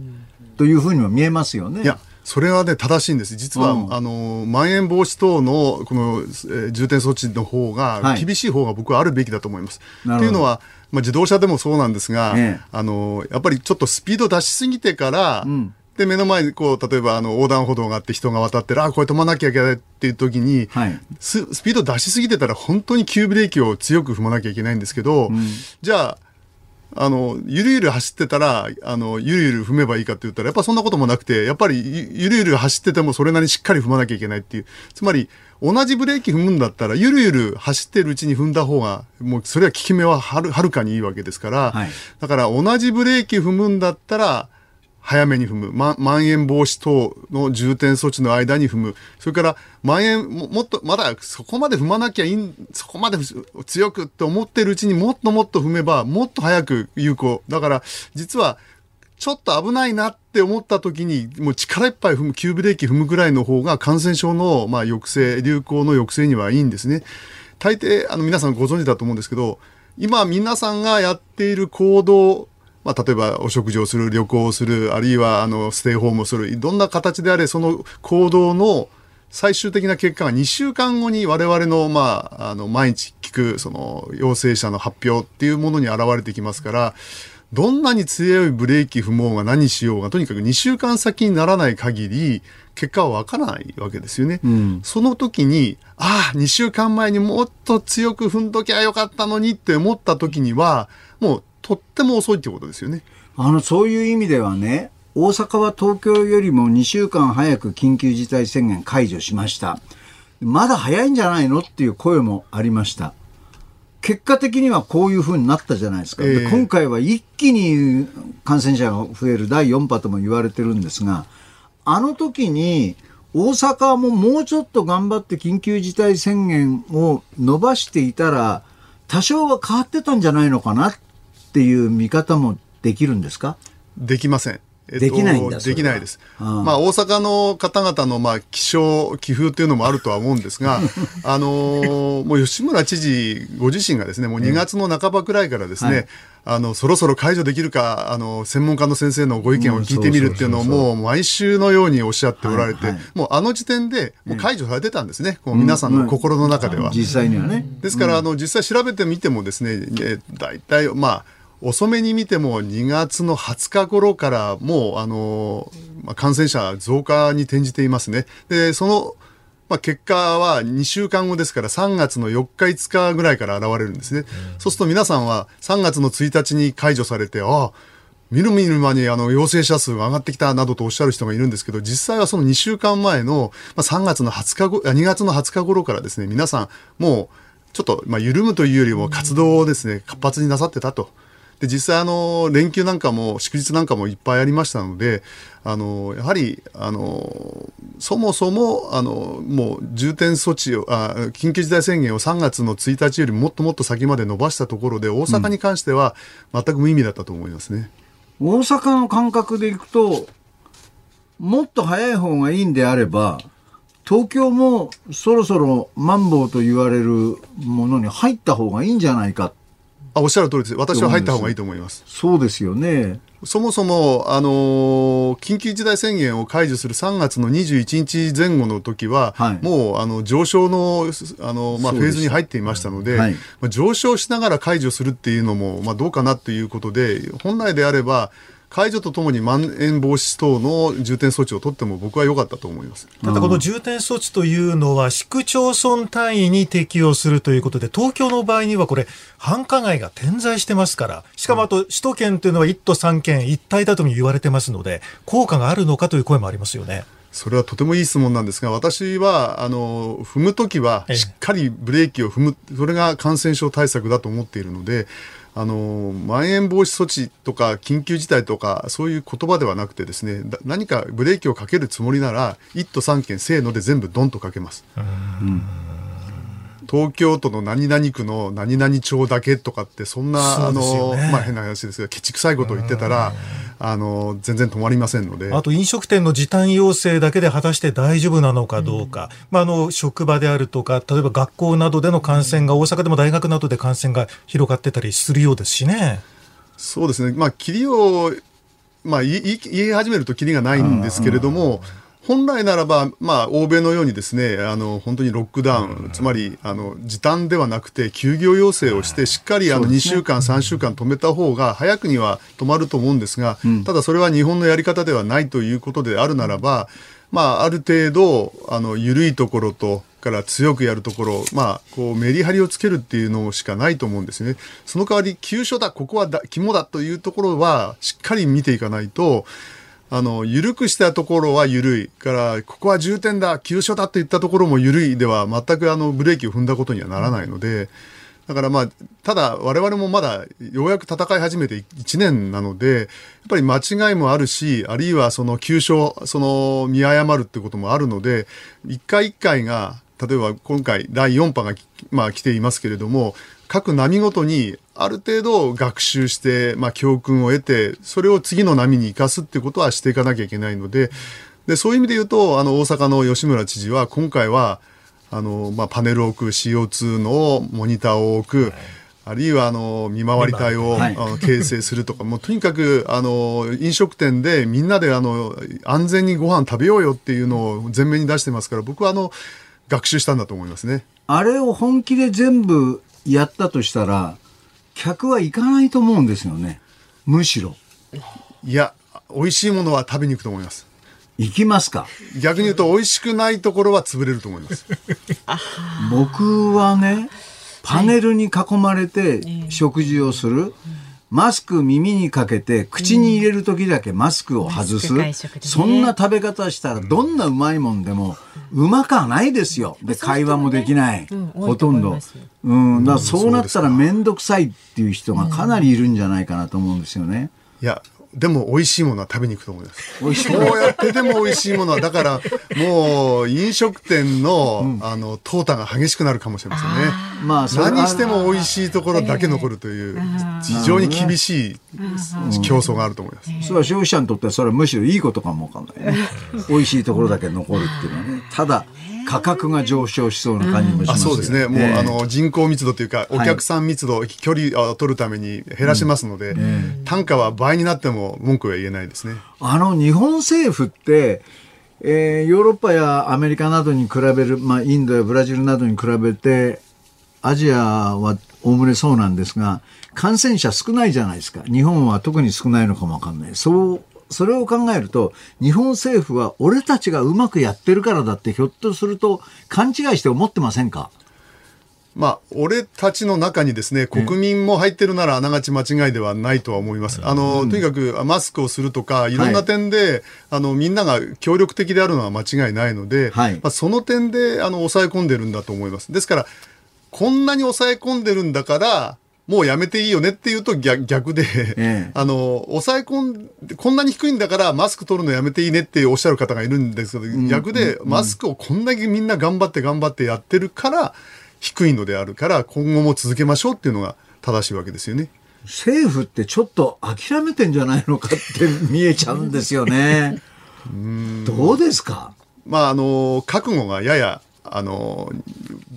というふうには見えますよね。いやそれはね、正しいんです。実は、うん、あの、まん延防止等の、この、えー、重点措置の方が、厳しい方が僕はあるべきだと思います。はい、っていうのは、まあ、自動車でもそうなんですが、ええ、あの、やっぱりちょっとスピード出しすぎてから、うん、で、目の前にこう、例えばあの横断歩道があって人が渡ってる、あ、これ止まなきゃいけないっていう時に、はい、ススピード出しすぎてたら本当に急ブレーキを強く踏まなきゃいけないんですけど、うん、じゃあ、あの、ゆるゆる走ってたら、あの、ゆるゆる踏めばいいかって言ったら、やっぱそんなこともなくて、やっぱりゆるゆる走っててもそれなりにしっかり踏まなきゃいけないっていう。つまり、同じブレーキ踏むんだったら、ゆるゆる走ってるうちに踏んだ方が、もうそれは効き目ははるはるかにいいわけですから、はい、だから同じブレーキ踏むんだったら、早めに踏む、ま、まん延防止等の重点措置の間に踏む、それから、まん延も、もっと、まだそこまで踏まなきゃいい、そこまで強くって思ってるうちにもっともっと踏めば、もっと早く有効。だから、実は、ちょっと危ないなって思った時に、もう力いっぱい踏む、急ブレーキ踏むぐらいの方が感染症の、まあ、抑制、流行の抑制にはいいんですね。大抵あの皆さんご存知だと思うんですけど今皆さんがやっている行動まあ、例えばお食事をする旅行をするあるいはあのステイホームをするどんな形であれその行動の最終的な結果が2週間後に我々の,、まあ、あの毎日聞くその陽性者の発表っていうものに現れてきますからどんなに強いブレーキ踏もうが何しようが、とにかく2週間先にならない限り、結果はわからないわけですよね。うん、その時に、ああ、2週間前にもっと強く踏んどきゃよかったのにって思った時には、もうとっても遅いってことですよね。あの、そういう意味ではね、大阪は東京よりも2週間早く緊急事態宣言解除しました。まだ早いんじゃないのっていう声もありました。結果的にはこういうふうになったじゃないですか、えー、今回は一気に感染者が増える第4波とも言われてるんですが、あの時に大阪ももうちょっと頑張って緊急事態宣言を伸ばしていたら、多少は変わってたんじゃないのかなっていう見方もできるんですか？できません。えっと、できないんだできないです。まあ、大阪の方々の、まあ、気象、気風っていうのもあるとは思うんですが、あのー、もう吉村知事ご自身がですね、もう2月の半ばくらいからですね、はい、あの、そろそろ解除できるか、あの、専門家の先生のご意見を聞いてみるっていうのをもう毎週のようにおっしゃっておられて、はいはい、もうあの時点でもう解除されてたんですね、こう皆さんの心の中では。実際にはね。ですから、あの、実際調べてみてもですね、大体、まあ、遅めに見ても2月の20日頃からもうあの、まあ、感染者増加に転じていますね。で、その、まあ、結果は2週間後ですから3月の4日5日ぐらいから現れるんですね。そうすると皆さんは3月の1日に解除されて、ああ、みるみる間にあの陽性者数が上がってきたなどとおっしゃる人がいるんですけど、実際はその2週間前の、まあ、3月の20日後、2月の20日頃からですね、皆さんもうちょっと、まあ、緩むというよりも活動をですね、活発になさってたと。で実際あの連休なんかも祝日なんかもいっぱいありましたのであのやはりあのそもそもあのもう重点措置をあ緊急事態宣言を3月の1日よりもっともっと先まで伸ばしたところで大阪に関しては全く無意味だったと思いますね、うん、大阪の感覚でいくともっと早い方がいいんであれば東京もそろそろマンボウと言われるものに入った方がいいんじゃないかあおっしゃる通りです。私は入った方がいいと思います。そうですよね。そもそも、あのー、緊急事態宣言を解除する3月の21日前後の時は、はい、もうあの上昇のあの、まあ、フェーズに入っていましたので、はい、まあ、上昇しながら解除するっていうのも、まあ、どうかなということで、本来であれば、解除とともにまん延防止等の重点措置を取っても僕は良かったと思いますただこの重点措置というのは市区町村単位に適用するということで東京の場合にはこれ繁華街が点在してますからしかもあと首都圏というのは1都3県一体だとも言われてますので効果があるのかという声もありますよね。それはとてもいい質問なんですが、私は、あの、踏むときは、しっかりブレーキを踏む、それが感染症対策だと思っているので、あのまん延防止措置とか緊急事態とかそういう言葉ではなくてですね何かブレーキをかけるつもりなら1都3県せーので全部ドンとかけます。うん東京都の何々区の何々町だけとかってそんな、ね、あのまあ変な話ですがケチくさいことを言ってたらあの全然止まりませんので。あと飲食店の時短要請だけで果たして大丈夫なのかどうか、うん、まあ、あの職場であるとか例えば学校などでの感染が大阪でも大学などで感染が広がってたりするようですしね。そうですね、まあ、切りを、まあ、言い言い始めるときりがないんですけれども、本来ならば、まあ、欧米のようにですね、あの、本当にロックダウン、つまり、あの、時短ではなくて、休業要請をして、しっかり、あの、2週間、3週間止めた方が、早くには止まると思うんですが、ただそれは日本のやり方ではないということであるならば、まあ、ある程度、あの、緩いところと、から強くやるところ、まあ、こう、メリハリをつけるっていうのしかないと思うんですね。その代わり、急所だ、ここはだ肝だというところは、しっかり見ていかないと、あの、緩くしたところは緩い。から、ここは重点だ、急所だといったところも緩いでは、全くあの、ブレーキを踏んだことにはならないので、だからまあ、ただ我々もまだようやく戦い始めて1年なので、やっぱり間違いもあるし、あるいはその急所、その見誤るってこともあるので、一回一回が、例えば今回第4波が、まあ、来ていますけれども、各波ごとにある程度学習して、まあ、教訓を得て、それを次の波に生かすっていうことはしていかなきゃいけないので、でそういう意味で言うと、あの、大阪の吉村知事は、今回は、あの、まあ、パネルを置く CO2 のモニターを置く、はい。あるいはあの見回り隊を、はい、形成するとか、もうとにかくあの飲食店でみんなであの安全にご飯食べようよっていうのを前面に出してますから、僕はあの学習したんだと思いますね。あれを本気で全部やったとしたら、客は行かないと思うんですよね。むしろ。いや、美味しいものは食べに行くと思います。行きますか。逆に言うと美味しくないところは潰れると思います。僕はねパネルに囲まれて食事をする、マスク耳にかけて口に入れる時だけマスクを外す、そんな食べ方したらどんなうまいもんでもうまかないですよ。で会話もできない、ほとんど。うん。だそうなったら面倒くさいっていう人がかなりいるんじゃないかなと思うんですよね。いやでも美味しいものは食べに行くと思います。そうやってでも美味しいものは、だからもう飲食店の、うん、あの、淘汰が激しくなるかもしれませんね。まあ、何しても美味しいところだけ残るという、非常に厳しい競争があると思います。それは消費者にとってはそれはむしろいいことかもわかんないね。美味しいところだけ残るっていうのはね。ただ、価格が上昇しそうな感じもします、そうですね。もう、えー、あの人口密度というか、お客さん密度、はい、距離を取るために減らしますので、うん、単価は倍になっても文句は言えないですね。あの日本政府って。えー、ヨーロッパやアメリカなどに比べる、まあ、インドやブラジルなどに比べてアジアはおおむねそうなんですが感染者少ないじゃないですか。日本は特に少ないのかもわかんない。そうそれを考えると、日本政府は俺たちがうまくやってるからだってひょっとすると勘違いして思ってませんか？まあ、俺たちの中にですね、国民も入ってるならあながち間違いではないとは思います。あの、とにかくマスクをするとか、い。ろんな点で、はい、あの、みんなが協力的であるのは間違いないので、はい、まあ、その点で、あの、抑え込んでるんだと思います。ですから、こんなに抑え込んでるんだから、もうやめていいよねっていうと逆逆で、ええ、あの、抑え込んで、こんなに低いんだからマスク取るのやめていいねっておっしゃる方がいるんですけど、うん、逆で、マスクをこんだけみんな頑張って頑張ってやってるから、低いのであるから、今後も続けましょうっていうのが正しいわけですよね。政府ってちょっと諦めてんじゃないのかって見えちゃうんですよね。うんどうですか？まあ、あの、覚悟がやや、あの、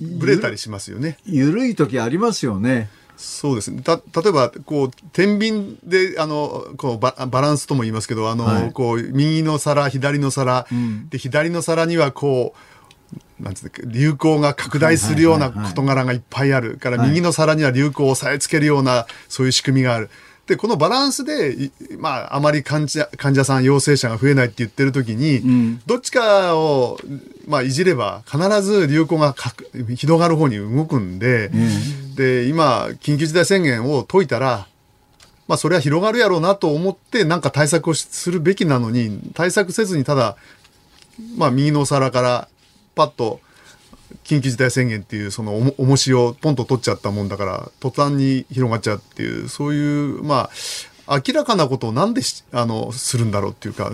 ぶれたりしますよね。ゆるい時ありますよね。そうですね。た、例えば、こう、天秤で、あの、こうバ、バランスとも言いますけど、あの、はい、こう、右の皿、左の皿、うん、で、左の皿には、こう、なんつう流行が拡大するような事柄がいっぱいある。から、右の皿には流行を押さえつけるような、そういう仕組みがある。で、このバランスで、まあ、あまり患者患者さん、陽性者が増えないって言ってる時に、うん、どっちかを、まあ、いじれば、必ず流行が広がる方に動くんで、うん、で、今、緊急事態宣言を解いたら、まあ、それは広がるやろうなと思って、なんか対策をするべきなのに、対策せずに、ただ、まあ、右のお皿から、パッと、緊急事態宣言っていうそのお重しをポンと取っちゃったもんだから途端に広がっちゃうっていうそういうまあ明らかなことをなんであのするんだろうっていうか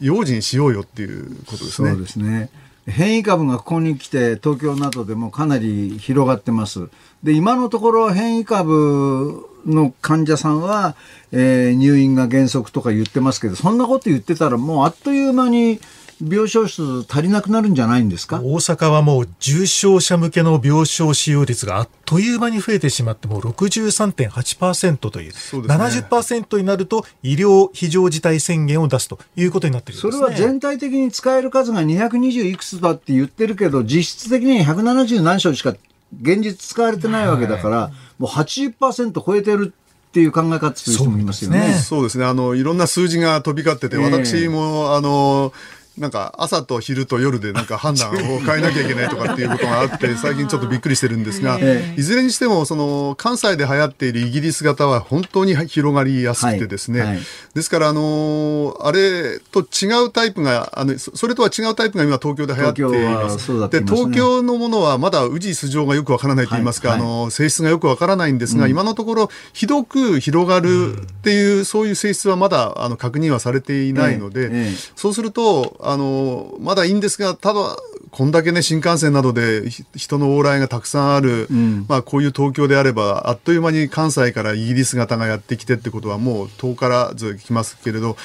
用心しようよっていうことですね。そうですね変異株がここに来て東京などでもかなり広がってます。で今のところ変異株の患者さんは、えー、入院が原則とか言ってますけどそんなこと言ってたらもうあっという間に病床数足りなくなるんじゃないんですか？大阪はもう重症者向けの病床使用率があっという間に増えてしまってもう63.8%という、そうですね、70%になると医療非常事態宣言を出すということになってる、ね、それは全体的に使える数が220いくつだって言ってるけど実質的には170何床しか現実使われてないわけだから、はい、もう80%超えてるっていう考え方する人もいますよね。そうですね。あの、いろんな数字が飛び交ってて、私も、あの、なんか朝と昼と夜でなんか判断を変えなきゃいけないとかっていうことがあって 最近ちょっとびっくりしてるんですが、いずれにしてもその関西で流行っているイギリス型は本当に広がりやすくてですね、ですからあのあれと違うタイプがあのそれとは違うタイプが今東京で流行っています。で東京のものはまだ宇治素性がよくわからないと言いますか、あの性質がよくわからないんですが、今のところひどく広がるっていう、そういう性質はまだあの確認はされていないので、そうするとあの、まだいいんですが、ただ、こんだけね、新幹線などで人の往来がたくさんある、うん、まあ、こういう東京であれば、あっという間に関西からイギリス型がやってきてってことは、もう遠からず来ますけれど、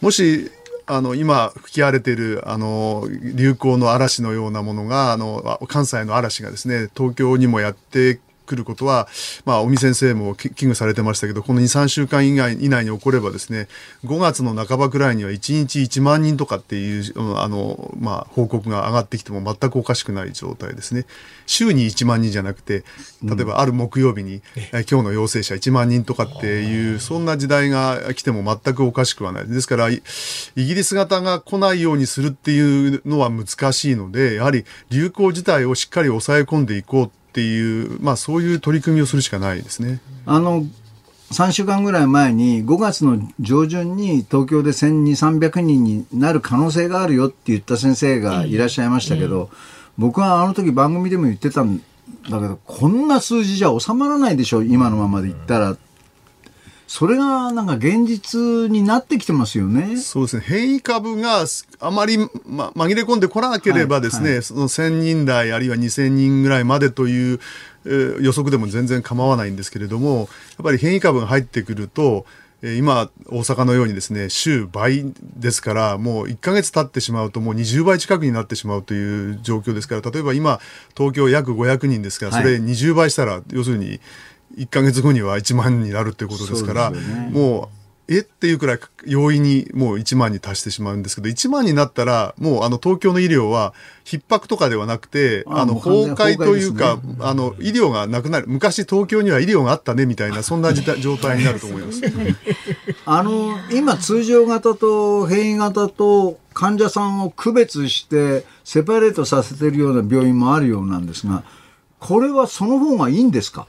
もし、あの今吹き荒れているあの流行の嵐のようなものがあの関西の嵐がですね東京にもやってくることは、まあ、尾身先生も危惧されてましたけど、この2、3週間以外以内に起こればですね、5月の半ばくらいには1日1万人とかっていう、あの、まあ、報告が上がってきても全くおかしくない状態ですね。週に1万人じゃなくて、例えばある木曜日に、うん、今日の陽性者1万人とかっていう、そんな時代が来ても全くおかしくはない。ですから、イギリス型が来ないようにするっていうのは難しいので、やはり流行自体をしっかり抑え込んでいこうっていう、まあ、そういう取り組みをするしかないですね。あの3週間ぐらい前に5月の上旬に東京で1200、300人になる可能性があるよって言った先生がいらっしゃいましたけど、僕はあの時番組でも言ってたんだけどこんな数字じゃ収まらないでしょ今のままでいったらそれがなんか現実になってきてますよね。そうですね。変異株があまり、ま、紛れ込んでこなければですね、はいはい、その1000人台あるいは2000人ぐらいまでという、えー、予測でも全然構わないんですけれども、やっぱり変異株が入ってくると、今、大阪のようにですね、週倍ですから、もう1ヶ月経ってしまうと、もう20倍近くになってしまうという状況ですから、例えば今、東京約500人ですから、それ20倍したら、要するに1か月後には1万になるということですから、ね、もう、えっていうくらい容易にもう1万に達してしまうんですけど、1万になったら、もうあの東京の医療は逼迫とかではなくて、あの崩壊というか、あの医療がなくなる。昔東京には医療があったねみたいな、そんな状態になると思います。あの、今通常型と変異型と患者さんを区別してセパレートさせてるような病院もあるようなんですが、これはその方がいいんですか？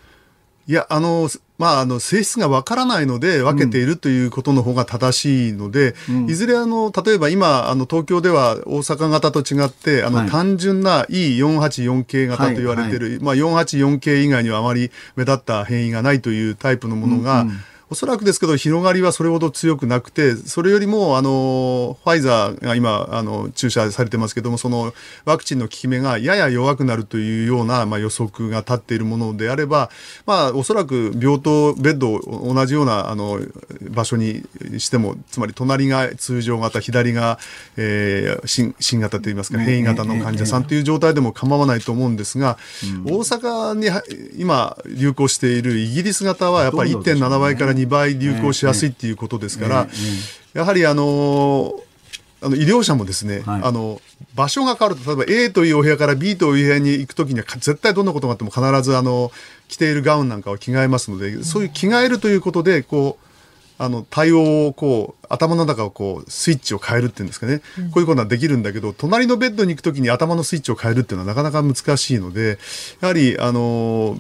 いや、あの、まあ、あの、性質がわからないので分けているということの方が正しいので、うん、いずれあの、例えば今、あの、東京では大阪型と違って、あの、はい、単純な E484 系型と言われている、はいはい、まあ、484系以外にはあまり目立った変異がないというタイプのものが、うんうんおそらくですけど、広がりはそれほど強くなくて、それよりも、あの、ファイザーが今、あの、注射されてますけども、そのワクチンの効き目がやや弱くなるというような、まあ、予測が立っているものであれば、まあ、おそらく病棟、ベッドを同じような、あの、場所にしても、つまり隣が通常型、左が、えー、新新型といいますか、変異型の患者さんという状態でも構わないと思うんですが、大阪に今、流行しているイギリス型は、やっぱり1.7倍から2倍流行しやすいっていうことですから、やはりあのあの医療者もですね、はい、あの場所が変わると例えば A というお部屋から B という部屋に行くときには絶対どんなことがあっても必ずあの着ているガウンなんかを着替えますので、そういう着替えるということでこうあの対応をこう頭の中をこうスイッチを変えるっていうんですかね、うん、こういうことはできるんだけど隣のベッドに行くときに頭のスイッチを変えるっていうのはなかなか難しいのでやはりあの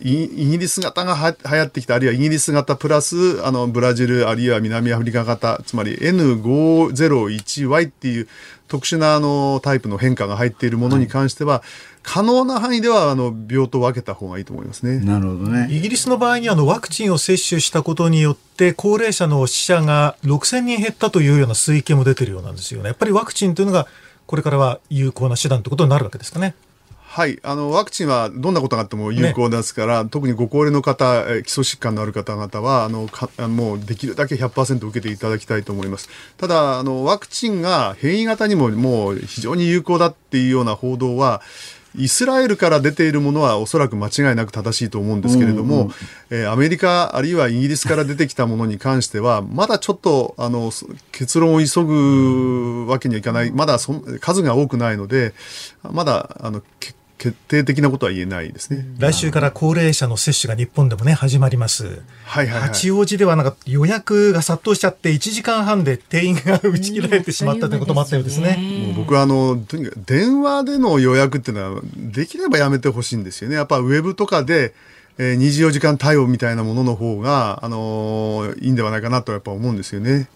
イギリス型がは流行ってきた、あるいはイギリス型プラス、あの、ブラジル、あるいは南アフリカ型、つまり N501Y っていう特殊なあのタイプの変化が入っているものに関しては、はい、可能な範囲ではあの病棟を分けた方がいいと思いますね。なるほどね。イギリスの場合にあのワクチンを接種したことによって高齢者の死者が6000人減ったというような推計も出てるようなんですよね。やっぱりワクチンというのがこれからは有効な手段ということになるわけですかね。はい。あの、ワクチンはどんなことがあっても有効ですから、ね、特にご高齢の方、基礎疾患のある方々は、あの、かもうできるだけ100%受けていただきたいと思います。ただ、あの、ワクチンが変異型にももう非常に有効だっていうような報道は、イスラエルから出ているものはおそらく間違いなく正しいと思うんですけれども、うんうん、えー、アメリカあるいはイギリスから出てきたものに関しては、まだちょっとあの結論を急ぐわけにはいかない、まだそ数が多くないので、まだあの結決定的なことは言えないですね。来週から高齢者の接種が日本でもね、始まります。はいはい、はい、八王子ではなんか予約が殺到しちゃって、1時間半で定員が打ち切られてしまったということもあったようですね。もう僕はあの、とにかく電話での予約っていうのは、できればやめてほしいんですよね。やっぱウェブとかで、えー、24時間対応みたいなものの方が、あのー、いいんではないかなとやっぱ思うんですよね。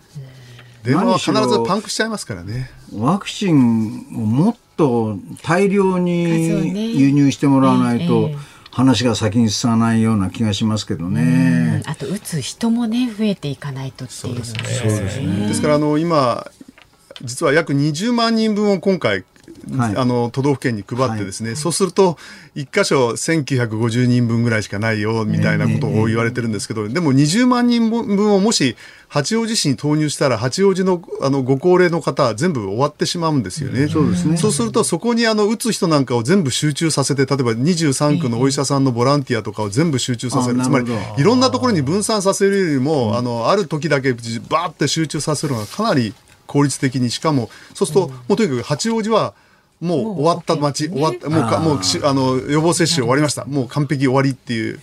電話は必ずパンクしちゃいますからね。ワクチンをもっと大量に輸入してもらわないと、話が先に進まないような気がしますけどね。あと打つ人もね増えていかないとっていうですね。ですからあの今実は約20万人分を今回はい、あの都道府県に配ってですね、はい、そうすると1箇所1950人分ぐらいしかないよみたいなことを言われてるんですけど、でも20万人分をもし八王子市に投入したら八王子のあのご高齢の方は全部終わってしまうんですよね。そうですね。そうするとそこにあの打つ人なんかを全部集中させて例えば23区のお医者さんのボランティアとかを全部集中させる、つまりいろんなところに分散させるよりもあのある時だけバーって集中させるのがかなり効率的にしかもそうすると、もうとにかく八王子はもう終わった街、終わった、もうか、もうあの予防接種終わりました。もう完璧終わりっていう。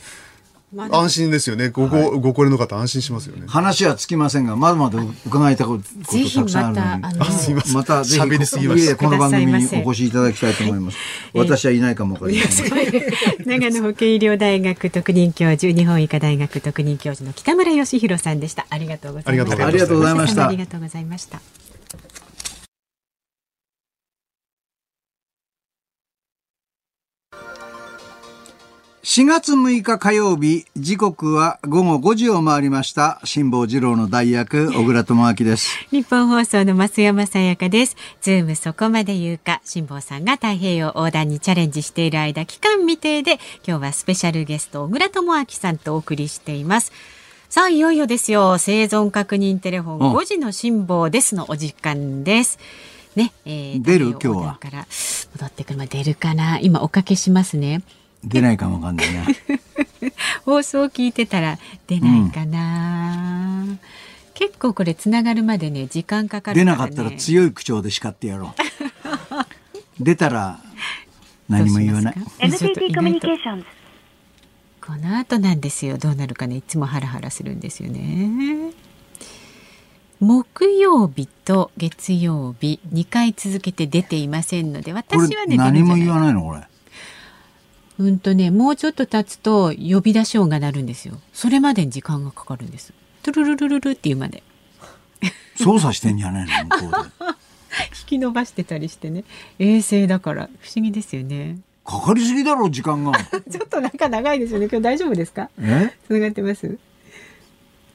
安心ですよね。ごご、ご高齢の方安心しますよね。話はつきませんが、まだまだ伺いたことたくさんあるので、ますみません。またぜひ喋りすぎました。この番組にお越しいただきたいと思います。私はいないかもわかりません。長野保健医療大学特任教授、日本医科大学特任教授の北村義弘さんでした。ありがとうございました。ありがとうございました。ありがとうございました。4月6日火曜日、時刻は午後5時を回りました。辛坊治郎の代役、小倉智明です。日本放送の増山さやかです。ズームそこまで言うか、辛坊さんが太平洋横断にチャレンジしている間、期間未定で、今日はスペシャルゲスト、小倉智明さんとお送りしています。さあ、いよいよですよ。生存確認テレフォン5時の辛坊ですのお時間です。ね、えー、出る？今日は？戻ってくるまで出るかな？今おかけしますね。出ないかもわかんないな。放送聞いてたら出ないかな、うん、結構これつながるまでね時間かかる、ね、出なかったら強い口調で叱ってやろう。出たら何も言わない。NTT コミュニケーションこの後なんですよ。どうなるかね。いつもハラハラするんですよね。木曜日と月曜日2回続けて出ていませんので私はね何も言わないのこれうんとねもうちょっと経つと呼び出し音が鳴るんですよ。それまでに時間がかかるんです。トゥルルルルルっていうまで。操作してんじゃないの向こうで。引き伸ばしてたりしてね。衛星だから。不思議ですよね。かかりすぎだろう時間が。ちょっとなんか長いですよね。今日大丈夫ですか？え？繋がってます？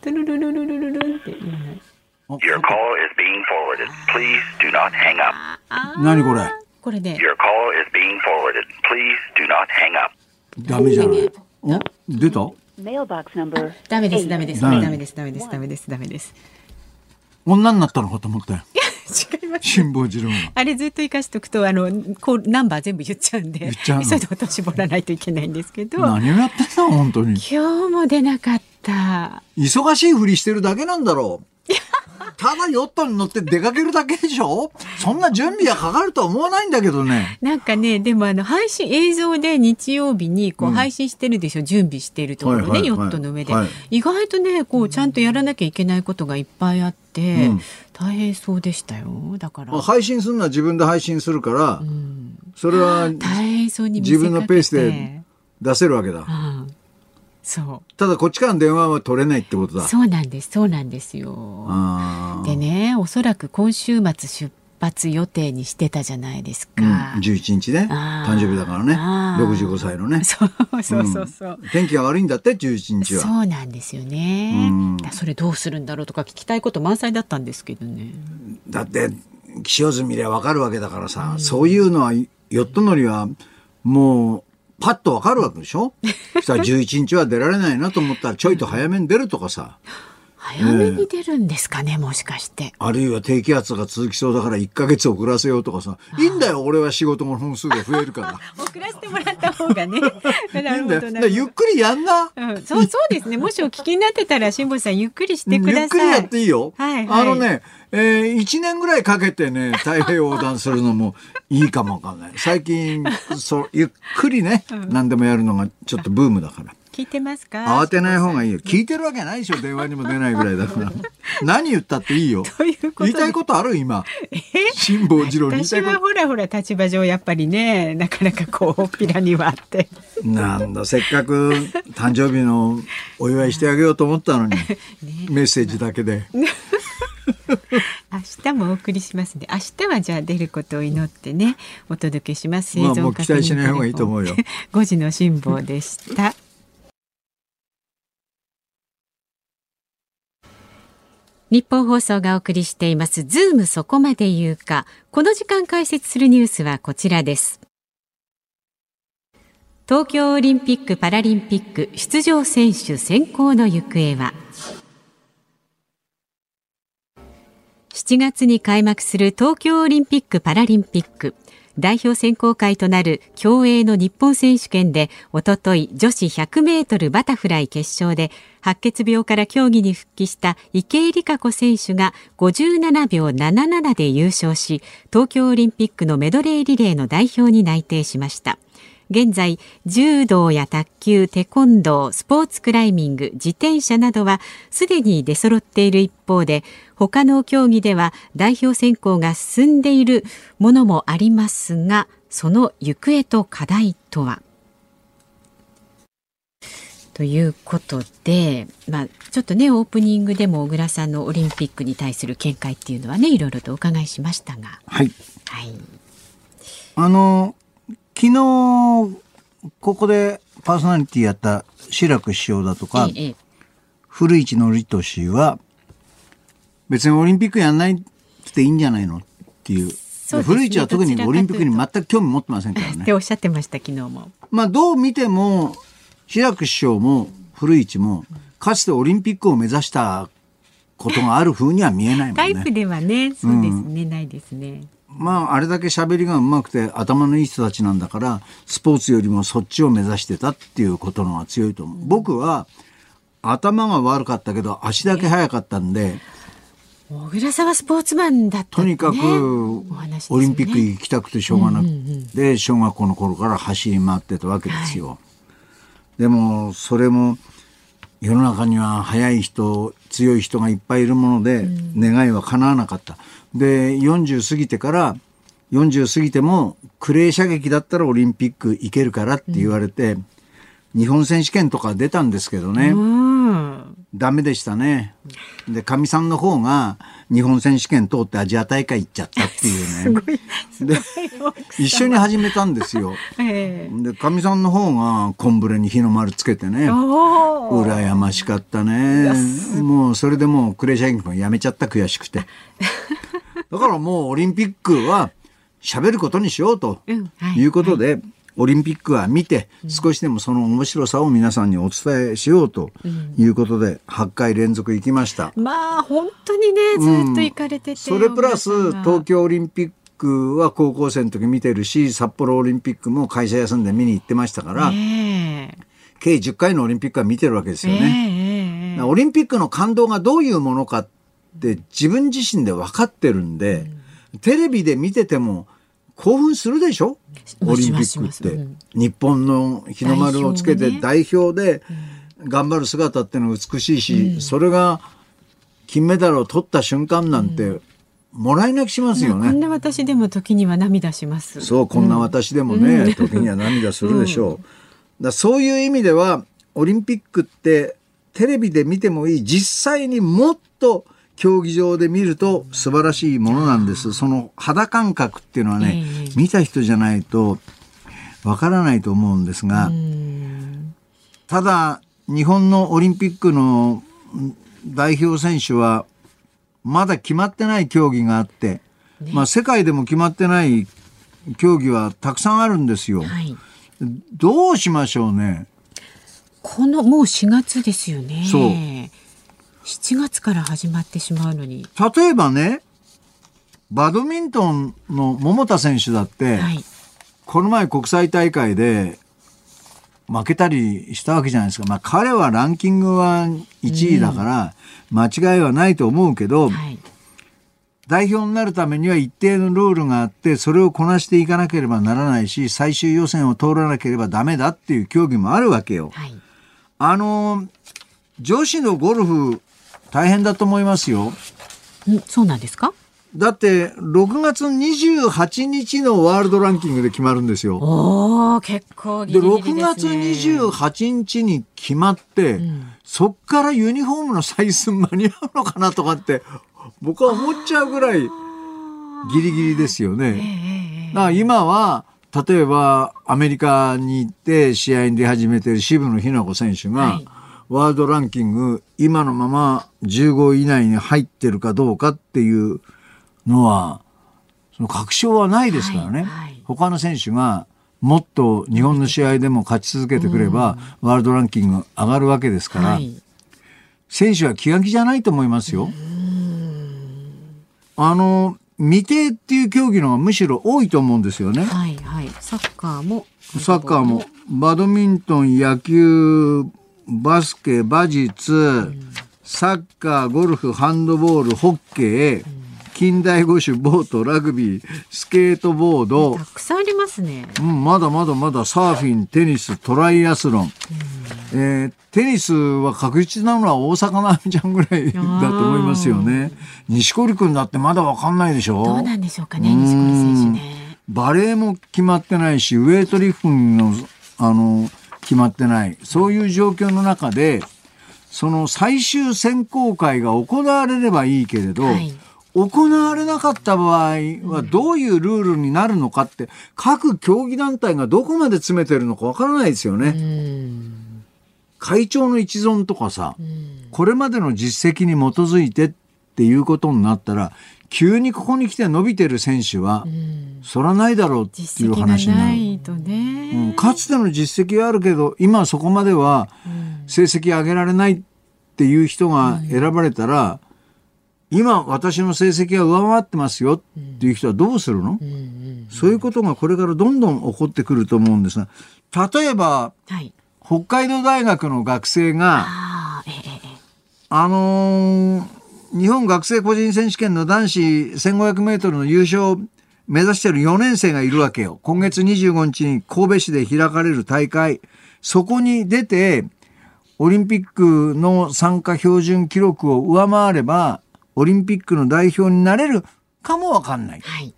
トゥルルルルルルルって言わない。Your call is being forwarded. Please do not hang up. 何これ？これで。Your call is being forwarded. Please do not hang up. ダメじゃない。お出た？ダメです、ダメです、ダメです、ダメです、ダメです、ダメです。女になったの？かと思ったよ。違います。辛坊治郎あれずっと生かしとくと、あの、こう、ナンバー全部言っちゃうんで。言っちゃう急いで音絞らないといけないんですけど。何をやってんの？本当に。今日も出なかった。忙しいふりしてるだけなんだろう。ただヨットに乗って出かけるだけでしょ？そんな準備はかかるとは思わないんだけどね。なんかね、でもあの、配信、映像で日曜日にこう配信してるでしょ、うん、準備しているところね、はいはいはい、ヨットの上で、はい、意外とね、こう、ちゃんとやらなきゃいけないことがいっぱいあって、うん、大変そうでしたよ。だから。配信するのは自分で配信するから、うん、それは、大変そうに自分のペースで出せるわけだ。うんそう。ただこっちからの電話は取れないってことだ。そうなんです。そうなんですよ。でねおそらく今週末出発予定にしてたじゃないですか、うん、11日ね。誕生日だからね。65歳のね。そうそうそうそう、うん、天気が悪いんだって11日は。そうなんですよね、うん、それどうするんだろうとか聞きたいこと満載だったんですけどね。だって気象図見りゃ分かるわけだからさ、そういうのはヨット乗りはもうパッとわかるわけでしょ？そしたら11日は出られないなと思ったらちょいと早めに出るとかさ。早めに出るんですかね、えー、もしかして。あるいは低気圧が続きそうだから1か月遅らせようとかさ。いいんだよ、俺は仕事の本数が増えるから。遅らせてもらった方がね。なるほどゆっくりやんな、うん。そう、そうですね。もしお聞きになってたら、辛坊さんゆっくりしてください。ゆっくりやっていいよ。はい、はい、あのね、えー、1年ぐらいかけてね、太平洋横断するのもいいかもわかんない。最近、そう、ゆっくりね、うん、何でもやるのがちょっとブームだから。聞いてますか？慌てない方がいいよ。聞いてるわけないでしょ、電話にも出ないぐらいだから。何言ったっていいよ。という言いたいことある？今。え？辛坊治郎に私はほらほら立場上やっぱりね、なかなかこう、ピラにはあって。なんだ、せっかく誕生日のお祝いしてあげようと思ったのに、ね、メッセージだけで。明日もお送りしますね。明日はじゃあ出ることを祈ってねお届けします。まあもう期待しない方がいいと思うよ。5時の辛抱でした。日本放送がお送りしていますズームそこまで言うかこの時間解説するニュースはこちらです東京オリンピック・パラリンピック出場選手選考の行方は7月に開幕する東京オリンピック・パラリンピック。代表選考会となる競泳の日本選手権でおととい女子100メートルバタフライ決勝で白血病から競技に復帰した池江璃花子選手が57秒77で優勝し東京オリンピックのメドレーリレーの代表に内定しました。現在柔道や卓球テコンドースポーツクライミング自転車などはすでに出揃っている一方で他の競技では代表選考が進んでいるものもありますがその行方と課題とは？ということで、まあ、ちょっとねオープニングでも小倉さんのオリンピックに対する見解っていうのはねいろいろとお伺いしましたが。はい、はい、あの昨日、ここでパーソナリティやった志らく師匠だとか、ええ、古市憲寿は、別にオリンピックやんないっていいんじゃないのっていう。ね、古市は特にオリンピックに全く興味持ってませんからね。っておっしゃってました、昨日も。まあ、どう見ても、志らく師匠も古市も、かつてオリンピックを目指したことがあるふうには見えないもんね。タイプではね、そうですね、うん、ないですね。まあ、あれだけ喋りがうまくて頭のいい人たちなんだから、スポーツよりもそっちを目指してたっていうことのが強いと思う。僕は、頭が悪かったけど、足だけ速かったんで、小倉さんはスポーツマンだった、ね、とにかく、オリンピック行きたくてしょうがなくて、うんうんうん、で、小学校の頃から走り回ってたわけですよ。はい、でも、それも、世の中には速い人、強い人がいっぱいいるもので、願いは叶わなかった。で40過ぎてから40過ぎてもクレー射撃だったらオリンピック行けるからって言われて、うん、日本選手権とか出たんですけどね、うん、ダメでしたね。でかみさんの方が日本選手権通ってアジア大会行っちゃったっていうね。で一緒に始めたんですよ、えー、でかみさんの方がコンブレに日の丸つけてね。羨ましかったね。もうそれでもうクレー射撃もやめちゃった悔しくて だからもうオリンピックは喋ることにしようとい。うことで、オリンピックは見て少しでもその面白さを皆さんにお伝えしようということで8回連続行きました。まあ本当にねずっと行かれてて、うん、それプラス東京オリンピックは高校生の時見てるし札幌オリンピックも会社休んで見に行ってましたから、え。ー、計10回のオリンピックは見てるわけですよね。えー、オリンピックの感動がどういうものかって自分自身で分かってるんで、うん、テレビで見てても興奮するでしょ？オリンピックって、うん、日本の日の丸をつけて代表で頑張る姿っていうのは美しいし、それが金メダルを取った瞬間なんて、もらい泣きしますよね。こんな私でも時には涙します。そう、こんな私でもね、うん、時には涙するでしょう。うん、だそういう意味では、オリンピックってテレビで見てもいい、実際にもっと競技場で見ると素晴らしいものなんです。その肌感覚っていうのはね、えー、見た人じゃないとわからないと思うんですが、ただ、日本のオリンピックの代表選手は、まだ決まってない競技があって、ね、まあ世界でも決まってない競技はたくさんあるんですよ。はい、どうしましょうね。このもう4月ですよね。そう。7月から始まってしまうのに。例えばね、バドミントンの桃田選手だって、はい、この前国際大会で負けたりしたわけじゃないですか。まあ彼はランキングは1位だから、間違いはないと思うけど、はい、代表になるためには一定のルールがあって、それをこなしていかなければならないし、最終予選を通らなければダメだっていう競技もあるわけよ。はい、あの、女子のゴルフ大変だと思いますよ。そうなんですか？だって6月28日のワールドランキングで決まるんですよ。お結構ギリギリで、ね、6月28日に決まって、うん、そっからユニフォームの採寸間に合うのかなとかって僕は思っちゃうぐらいギリギリですよね。だから今は例えばアメリカに行って試合に出始めてる渋野日向子選手が、はいワールドランキング今のまま15位以内に入ってるかどうかっていうのはその確証はないですからね、はいはい、他の選手がもっと日本の試合でも勝ち続けてくれば、うん、ワールドランキング上がるわけですから、はい、選手は気が気じゃないと思いますよ。あの未定っていう競技のがむしろ多いと思うんですよね。はいはい。サッカーも。サッカーも。バドミントン、野球、バスケ、馬術、うん、サッカー、ゴルフ、ハンドボール、ホッケー、うん近代五種、ボート、ラグビー、スケートボード。たくさんありますね。うん、まだまだまだサーフィン、テニス、トライアスロン。うん、えー、テニスは確実なのは大阪なみちゃんぐらいだと思いますよね。錦織君だってまだわかんないでしょ？どうなんでしょうかね、錦織選手ね。バレーも決まってないし、ウェイトリフンの、あの、決まってない。そういう状況の中で、その最終選考会が行われればいいけれど、はい行われなかった場合はどういうルールになるのかって各競技団体がどこまで詰めてるのかわからないですよね。会長の一存とかさ、これまでの実績に基づいてっていうことになったら急にここに来て伸びてる選手は、そらないだろうっていう話になる。ね、うん、かつての実績はあるけど今そこまでは成績上げられないっていう人が選ばれたら、うん今私の成績が上回ってますよっていう人はどうするの、そういうことがこれからどんどん起こってくると思うんですが例えば、はい、北海道大学の学生があ、あのー、日本学生個人選手権の男子1500メートルの優勝を目指している4年生がいるわけよ。今月25日に神戸市で開かれる大会。そこに出て、オリンピックの参加標準記録を上回れば、オリンピックの代表になれるかもわかんない。はい、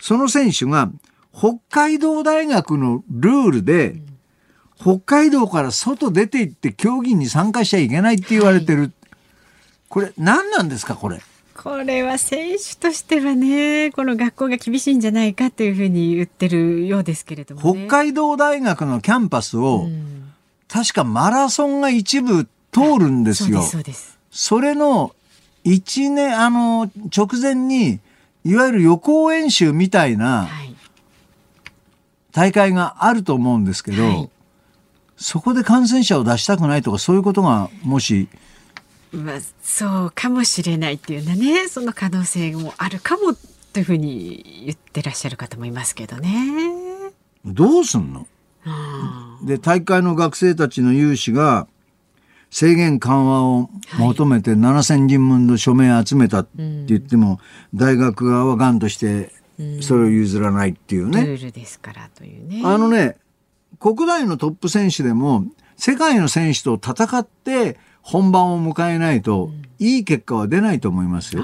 その選手が北海道大学のルールで、北海道から外出て行って競技に参加しちゃいけないって言われてる。はい、これ何なんですかこれ？これは選手としてはねこの学校が厳しいんじゃないかというふうに言ってるようですけれども、ね、北海道大学のキャンパスを、うん、確かマラソンが一部通るんですよ。そそれの一年、あの、直前に、いわゆる予行演習みたいな大会があると思うんですけど、はい、そこで感染者を出したくないとか、そういうことがもし、まあ、そうかもしれないっていうね、その可能性もあるかもというふうに言ってらっしゃる方もいますけどね。どうすんの？で、大会の学生たちの有志が、制限緩和を求めて7000人分の署名集めたって言っても、大学側は頑としてそれを譲らないっていうね。ルールですからというね。あのね、国内のトップ選手でも世界の選手と戦って本番を迎えないといい結果は出ないと思いますよ。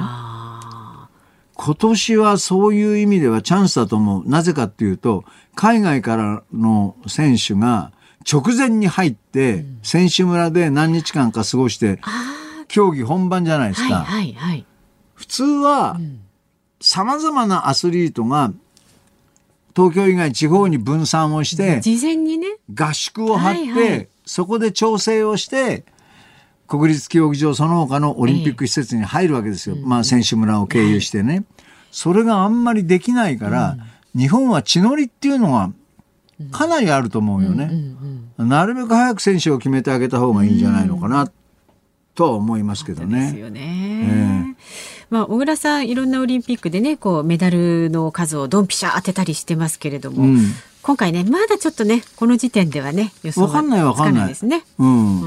今年はそういう意味ではチャンスだと思う。なぜかっていうと、海外からの選手が直前に入って、選手村で何日間か過ごして、競技本番じゃないですか。はいはいはい、普通は、様々なアスリートが、東京以外地方に分散をして、事前にね、合宿を張って、はいはい、そこで調整をして、国立競技場その他のオリンピック施設に入るわけですよ。えー、まあ選手村を経由してね。はい、それがあんまりできないから、うん、日本は血のりっていうのがかなりあると思うよね。なるべく早く選手を決めてあげた方がいいんじゃないのかな、とは思いますけどね。ですよね。えーまあ、小倉さんいろんなオリンピックでねこうメダルの数をドンピシャ当てたりしてますけれども、うん、今回ねまだちょっとねこの時点ではね予想がつかないですね。うん、う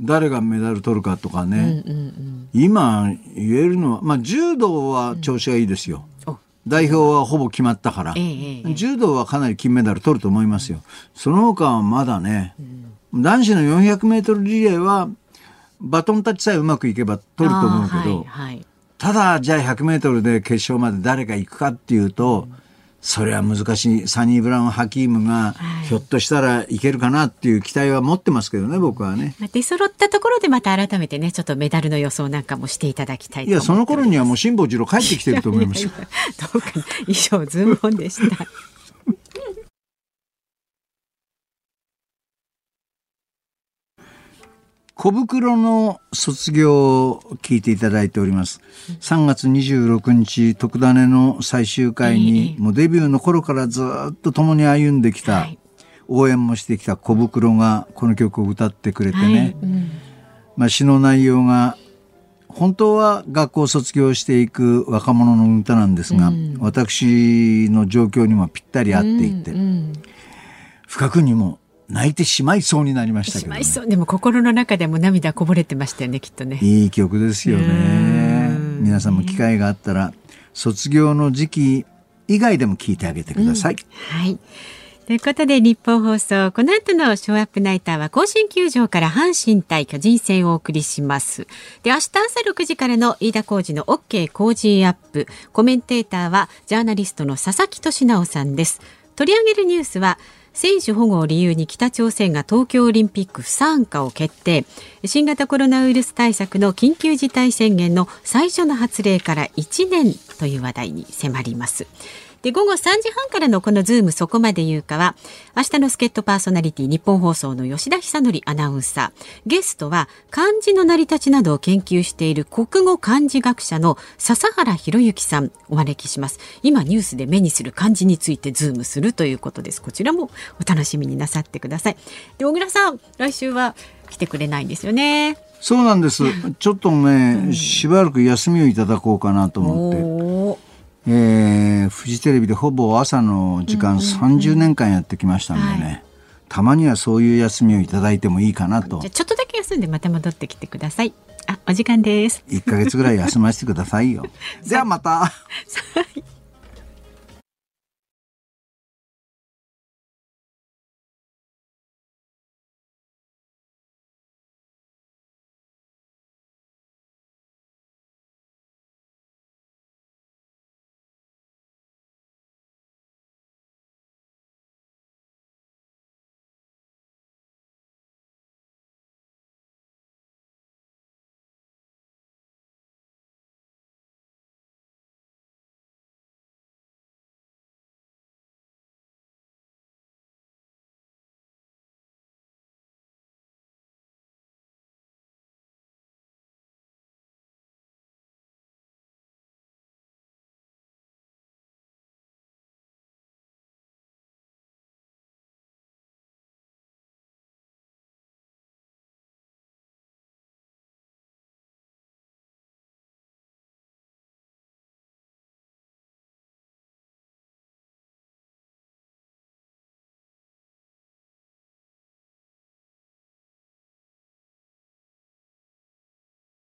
ん、誰がメダル取るかとかね、うんうんうん、今言えるのは、まあ、柔道は調子がいいですよ。代表はほぼ決まったから、柔道はかなり金メダル取ると思いますよ。その他はまだね、男子の400メートルリレーはバトンタッチさえうまくいけば取ると思うけど、はいはい、ただじゃあ100メートルで決勝まで誰が行くかっていうと、うんそれは難しいサニー・ブラウン・ハキームがひょっとしたらいけるかなっていう期待は持ってますけどね僕はね。出揃ったところでまた改めてねちょっとメダルの予想なんかもしていただきたいいやその頃にはもう辛坊治郎帰ってきてると思いますよ。どうか以上ズームオンでした。小袋の卒業を聞いていただいております。3月26日、特ダネの最終回に、もうデビューの頃からずっと共に歩んできた、応援もしてきた小袋がこの曲を歌ってくれてね、まあ詩の内容が本当は学校を卒業していく若者の歌なんですが、うん、私の状況にもぴったり合っていて、うんうん、不覚にも泣いてしまいそうになりましたけど、ね、でも心の中でも涙こぼれてましたよねきっとね。いい曲ですよね。皆さんも機会があったら卒業の時期以外でも聞いてあげてください、はい。ということで日本放送この後のショーアップナイターは甲子園球場から阪神対巨人戦をお送りします。で明日朝6時からの飯田浩二の OK 工事アップ。コメンテーターはジャーナリストの佐々木俊尚さんです。取り上げるニュースは選手保護を理由に北朝鮮が東京オリンピック不参加を決定。新型コロナウイルス対策の緊急事態宣言の最初の発令から1年という話題に迫ります。で午後3時半からのこのズームそこまで言うかは明日の助っ人パーソナリティニッポン放送の吉田尚記アナウンサー。ゲストは漢字の成り立ちなどを研究している国語漢字学者の笹原宏之さんお招きします。今ニュースで目にする漢字についてズームするということです。こちらもお楽しみになさってください。で小倉さん来週は来てくれないんですよね。そうなんです。ちょっとね、しばらく休みをいただこうかなと思って。えー、フジテレビでほぼ朝の時間30年間やってきましたんでね、うんうんはい、たまにはそういう休みをいただいてもいいかなと。じゃちょっとだけ休んでまた戻ってきてください。あお時間です。1か月ぐらい休ませてくださいよ。ではまた